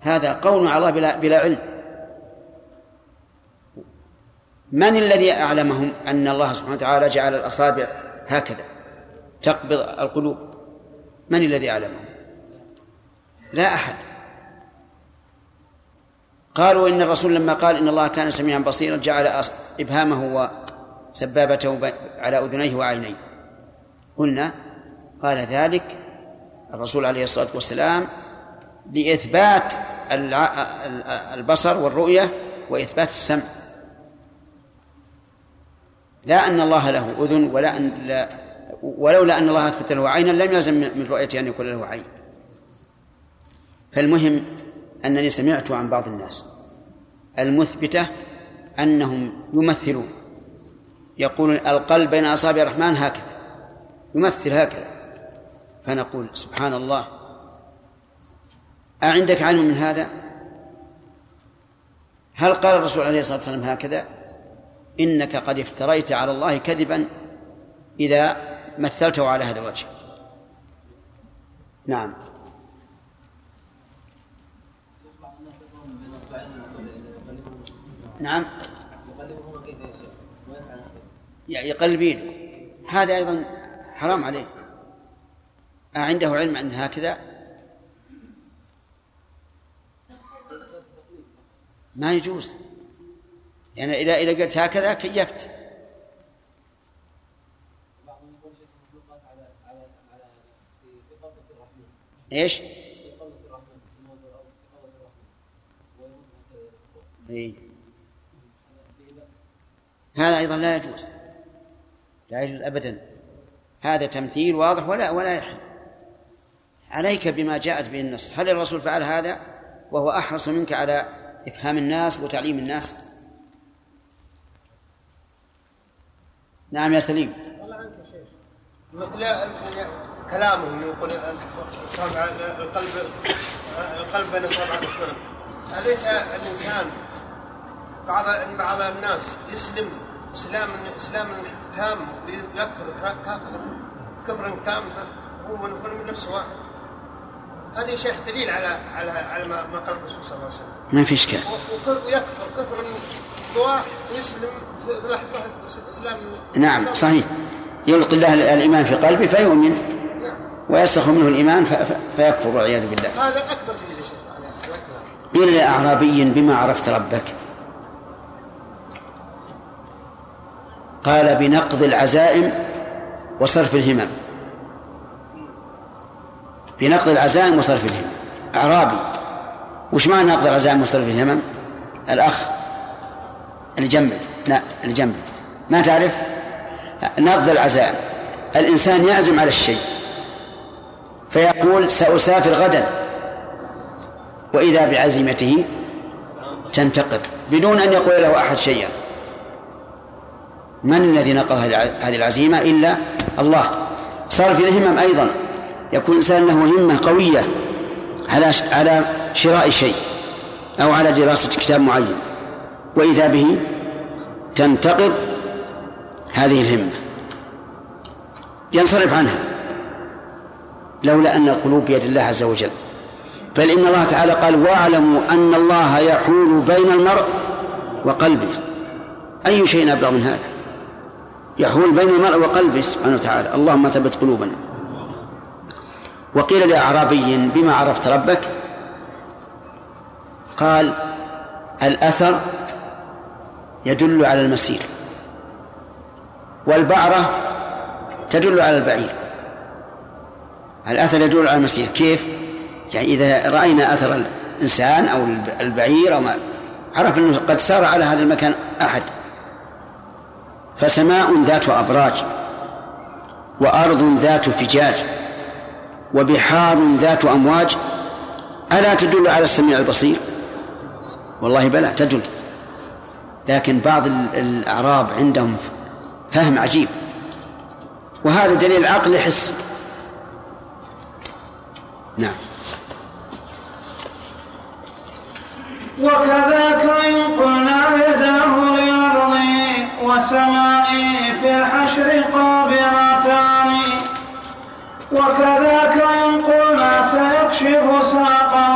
هذا قول على الله بلا, بلا علم. من الذي أعلمهم أن الله سبحانه وتعالى جعل الأصابع هكذا؟ تقبض القلوب. من الذي أعلمهم؟ لا أحد. قالوا إن الرسول لما قال إن الله كان سميعا بصيرا جعل إبهامه وسبابته على أذنيه وعينيه. قلنا قال ذلك الرسول عليه الصلاة والسلام لإثبات البصر والرؤية وإثبات السمع. لا أن الله له أذن ولا أن لا ولولا أن الله أثبت له عينا لم يلزم من رؤيته أن يكون له عين. فالمهم أنني سمعت عن بعض الناس المثبتة أنهم يمثلون. يقول القلب بين أصابع الرحمن هكذا. يمثل هكذا. فنقول سبحان الله. أعندك علم من هذا؟ هل قال الرسول عليه الصلاة والسلام هكذا؟ إنك قد افتريت على الله كذبا إذا مثلته على هذا الوجه. نعم. نعم. يقلب يده هذا أيضا حرام عليه. عنده علم أن هكذا؟ ما يجوز. يعني إذا إذا قلت هكذا كيفت. إيش؟ إيه؟ هذا أيضا لا يجوز. لا يجوز أبدا. هذا تمثيل واضح ولا ولا يحل. عليك بما جاءت به النص. هل الرسول فعل هذا وهو أحرص منك على إفهام الناس وتعليم الناس؟ نعم يا سليم. مثل كلامه انه يقول اصابع القلب القلب بين اصابع الرحمن أليس الإنسان بعض بعض الناس يسلم اسلام إسلام تام ويكفر كفرا تام؟ هو من نفس واحد. هذا يا شيخ دليل على على على ما قال الرسول صلى الله عليه وسلم. ما في إشكال. ويكفر كفر بواحد ويسلم في لحظة الإسلام. نعم صحيح. يلقي الله الإيمان في قلبه فيؤمن. ويسخ منه الإيمان فيكفر والعياذ بالله. هذا أكبر دليل يا شيخ قيل لأعرابي بما عرفت ربك. قال بنقض العزائم وصرف الهمم. بنقض العزائم وصرف الهمم. أعرابي. وش معنى نقض العزائم وصرف الهمم؟ الأخ. الجنب لا الجنب ما تعرف؟ نقض العزائم. الإنسان يعزم على الشيء. فيقول سأسافر غدا. وإذا بعزيمته تنتقض بدون أن يقول له أحد شيئا. من الذي نقض هذه العزيمة؟ إلا الله. صار في الهمم أيضا. يكون الإنسان له همة قوية على على شراء شيء أو على دراسة كتاب معين وإذا به تنتقض هذه الهمة. ينصرف عنها. لولا أن القلوب بيد الله عز وجل. بل إن الله تعالى قال واعلموا أن الله يحول بين المرء وقلبه. أي شيء أبلغ من هذا؟ يحول بين المرء وقلبه سبحانه وتعالى. اللهم ثبت قلوبنا. وقيل لأعرابي بما عرفت ربك؟ قال الأثر يدل على المسير والبعرة تدل على البعير. الأثر يدل على المسير. كيف؟ يعني إذا رأينا أثر الإنسان أو البعير أو ما عرف أنه قد سار على هذا المكان أحد. فسماء ذات أبراج وأرض ذات فجاج. وبحار ذات أمواج. ألا تدل على السميع البصير؟ والله بلى تدل. لكن بعض الأعراب عندهم فهم عجيب. وهذا دليل عقل حسي نعم. وكذاك إن قلنا يداه لأرض وسماء في الحشر قابرتان. وكذاك إن قلنا سيكشف ساقه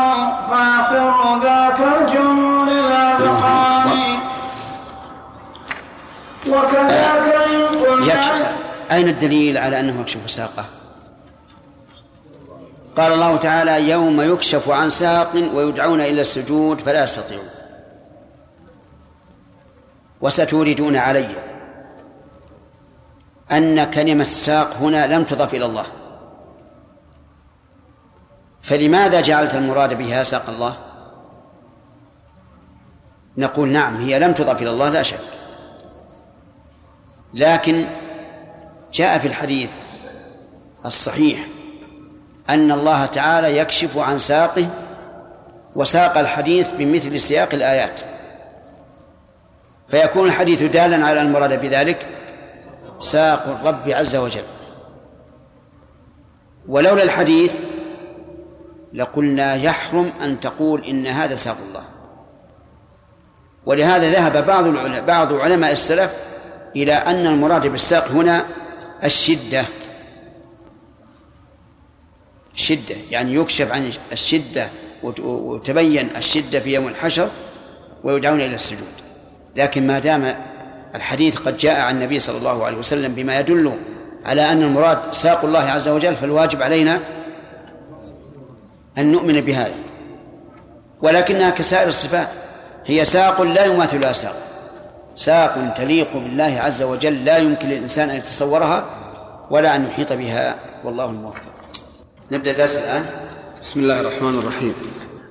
فآخر ذاك الجمهور الأذقان. وكذاك إن قلنا أين الدليل على أنه يكشف ساقه؟ قال الله تعالى يوم يكشف عن ساق ويدعون إلى السجود فلا يستطيعون. وستوردون علي أن كلمة ساق هنا لم تضف إلى الله. فلماذا جعلت المراد بها ساق الله؟ نقول نعم هي لم تضف إلى الله لا شك. لكن جاء في الحديث الصحيح أن الله تعالى يكشف عن ساقه وساق الحديث بمثل سياق الآيات. فيكون الحديث دالا على المراد بذلك ساق الرب عز وجل. ولولا الحديث لقلنا يحرم أن تقول إن هذا ساق الله. ولهذا ذهب بعض العلماء بعض علماء السلف إلى أن المراد بالساق هنا الشدة. شدة يعني يكشف عن الشدة وتبين الشدة في يوم الحشر ويدعون إلى السجود. لكن ما دام الحديث قد جاء عن النبي صلى الله عليه وسلم بما يدل على أن المراد ساق الله عز وجل فالواجب علينا أن نؤمن بهذا. ولكنها كسائر الصفات. هي ساق لا يماثل لها ساق. ساق تليق بالله عز وجل. لا يمكن للإنسان أن يتصورها ولا أن يحيط بها. والله الموفق. نبدأ الدرس الآن. بسم الله الرحمن الرحيم.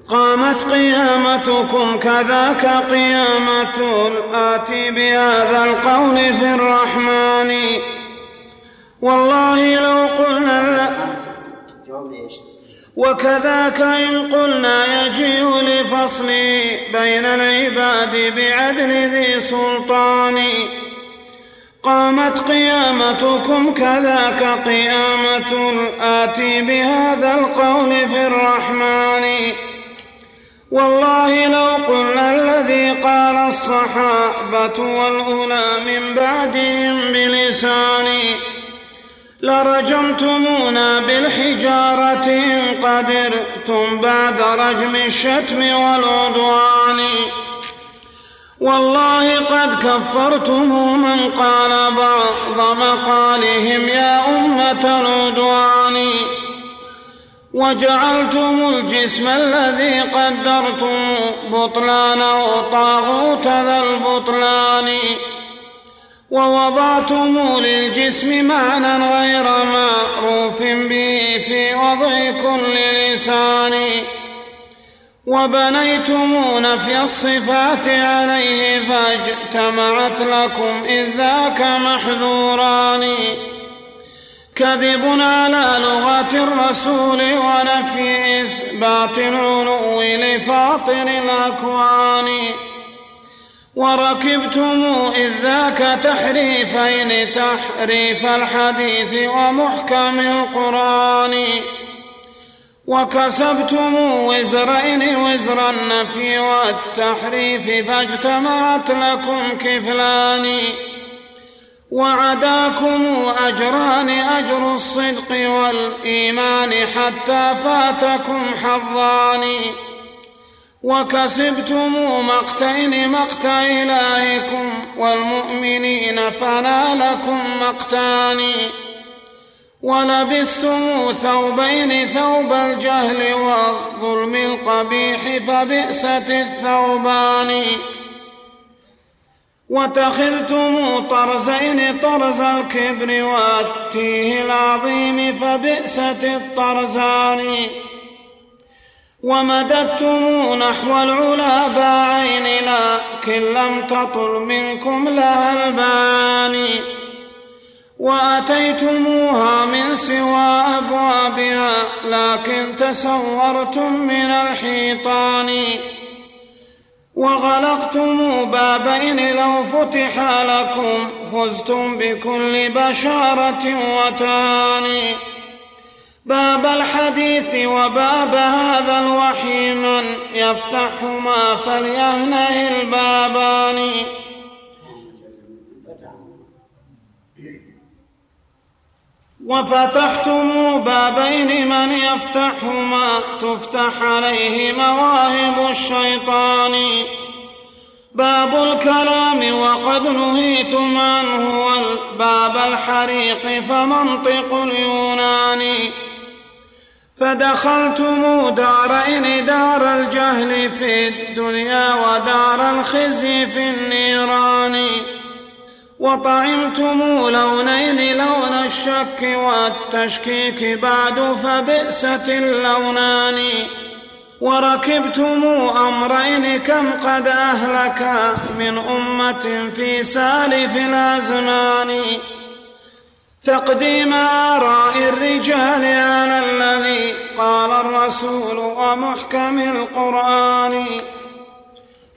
قامت قيامتكم كذاك قيامة الآتي بهذا القول في الرحمن. والله لو قلنا وكذاك إن قلنا يجيء لفصل بين العباد بعدل ذي سلطان. قامت قيامتكم كذاك قيامة الآتي بهذا القول في الرحمن. والله لو قلنا الذي قال الصحابة والأولى من بعدهم بلساني لرجمتمونا بالحجارة إن قدرتم بعد رجم الشتم والعدوان. والله قد كفرتم من قال بعض مقالهم يا أمة العدوان. وجعلتم الجسم الذي قدرتم بطلانه طاغوت ذا البطلان. ووضعتم للجسم معنى غير معروف به في وضع كل لسان. وبنيتم نفي الصفات عليه فاجتمعت لكم إذ ذاك محذوران. كذب على لغة الرسول ونفي إثبات العلو لفاطر الأكوان. وركبتم إذ ذاك تحريفين تحريف الحديث ومحكم القرآن. وكسبتم وزرين وزر النفي والتحريف فاجتمعت لكم كفلان. وعداكم أجران أجر الصدق والإيمان حتى فاتكم حظان. وكسبتم مقتين مقتا إلهكم والمؤمنين فنالكم مقتان ولبستم ثوبين ثوب الجهل والظلم القبيح فبئست الثوبان واتخذتم طرزين طرز الكبر والتيه العظيم فبئست الطرزان ومددتم نحو العلا باعين لكن لم تطل منكم لها الباني. وأتيتموها من سوى أبوابها لكن تسورتم من الحيطان. وغلقتم بابين لو فتح لكم فزتم بكل بشارة وتاني. باب الحديث وباب هذا الوحي من يفتحهما فليهنه البابان. وفتحتم بابين من يفتحهما تفتح عليه مواهب الشيطان. باب الكلام وقد نهيتم عنه والباب الحريق فمنطق اليونان. فدخلتم دارين دار الجهل في الدنيا ودار الخزي في النيران. وطعمتم لونين لون الشك والتشكيك بعد فبئست اللونان. وركبتم أمرين كم قد أهلك من أمة في سالف الأزمان. تقديم آراء الرجال على الذي قال الرسول ومحكم القرآن.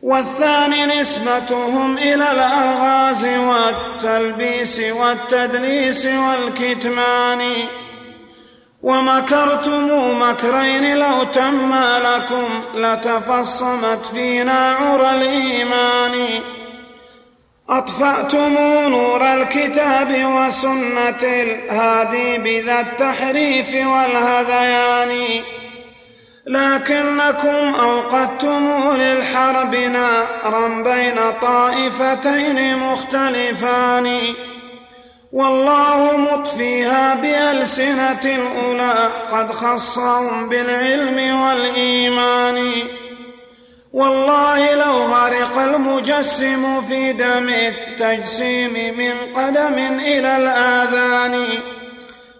والثاني نسبتهم إلى الألغاز والتلبيس والتدليس والكتمان. ومكرتم مكرين لو تم لكم لتفصمت فينا عرى الإيمان. أطفأتم نور الكتاب وسنة الهادي بذا التحريف والهذيان. لكنكم أوقدتم للحرب نارا بين طائفتين مختلفان. والله مطفيها بألسنة الأولى قد خصهم بالعلم والإيمان. والله لو غرق المجسم في دم التجسيم من قدم إلى الآذان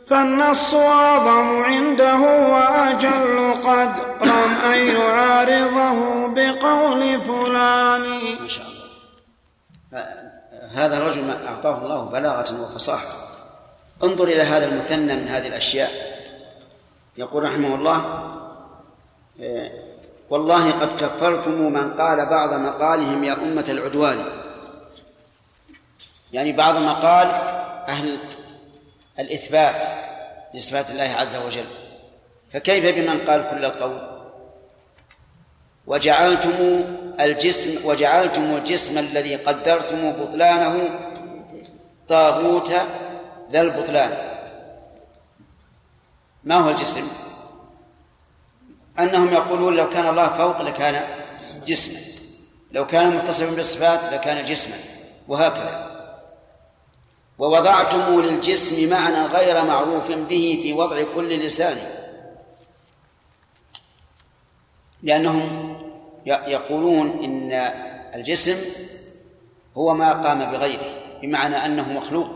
فالنص أعظم عنده وأجل قدرا أن يعارضه بقول فلان. ما شاء الله هذا الرجل أعطاه الله بلاغة وفصاحة. انظر إلى هذا المثنى من هذه الأشياء. يقول رحمه الله والله قد كفرتم من قال بعض مقالهم يا أمة العدوان. يعني بعض ما قال أهل الإثبات لصفات الله عز وجل. فكيف بمن قال كل القول؟ وجعلتم الجسم وجعلتم الجسم الذي قدرتم بطلانه طاغوت ذا البطلان. ما هو الجسم؟ أنهم يقولون لو كان الله فوق لكان جسما. لو كان متصفا بالصفات لكان جسما. وهكذا. ووضعتم للجسم معنى غير معروف به في وضع كل لسان. لأنهم يقولون إن الجسم هو ما قام بغيره بمعنى أنه مخلوق.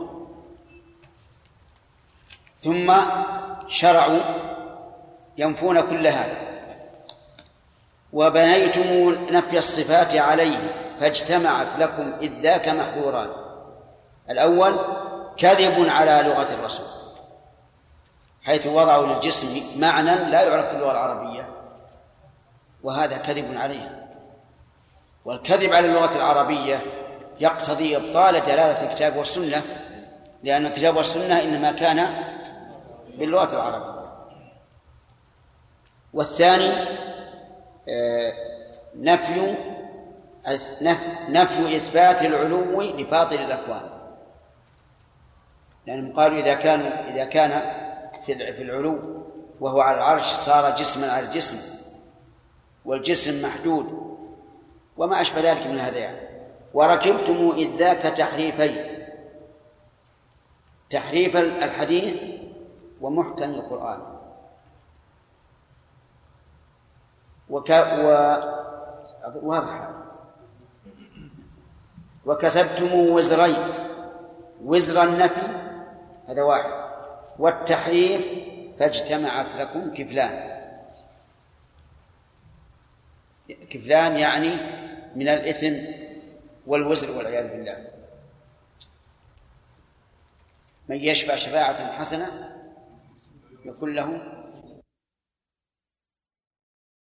ثم شرعوا ينفون كل هذا. وبنيتم نفي الصفات عليه فاجتمعت لكم إذ ذاك محذوران الأول كذب على لغة الرسول حيث وضعوا للجسم معنى لا يعرف في اللغة العربية وهذا كذب عليه. والكذب على اللغة العربية يقتضي إبطال دلالة الكتاب والسنة لأن الكتاب والسنة إنما كان باللغة العربية. والثاني آه، نفي نفي إثبات العلو لفاضل الأكوان. لأنهم قالوا إذا كان إذا كان في العلو وهو على العرش صار جسما على الجسم والجسم محدود وما أشبه ذلك من هذيان وركبتم إذ ذاك تحريفين تحريف الحديث ومحكم القرآن. وك و واضح. وكسبتم وزرين وزر النفي هذا واحد. والتحريف فاجتمعت لكم كفلان. كفلان يعني من الإثم والوزر والعياذ بالله. من يشفع شفاعة حسنة يكون له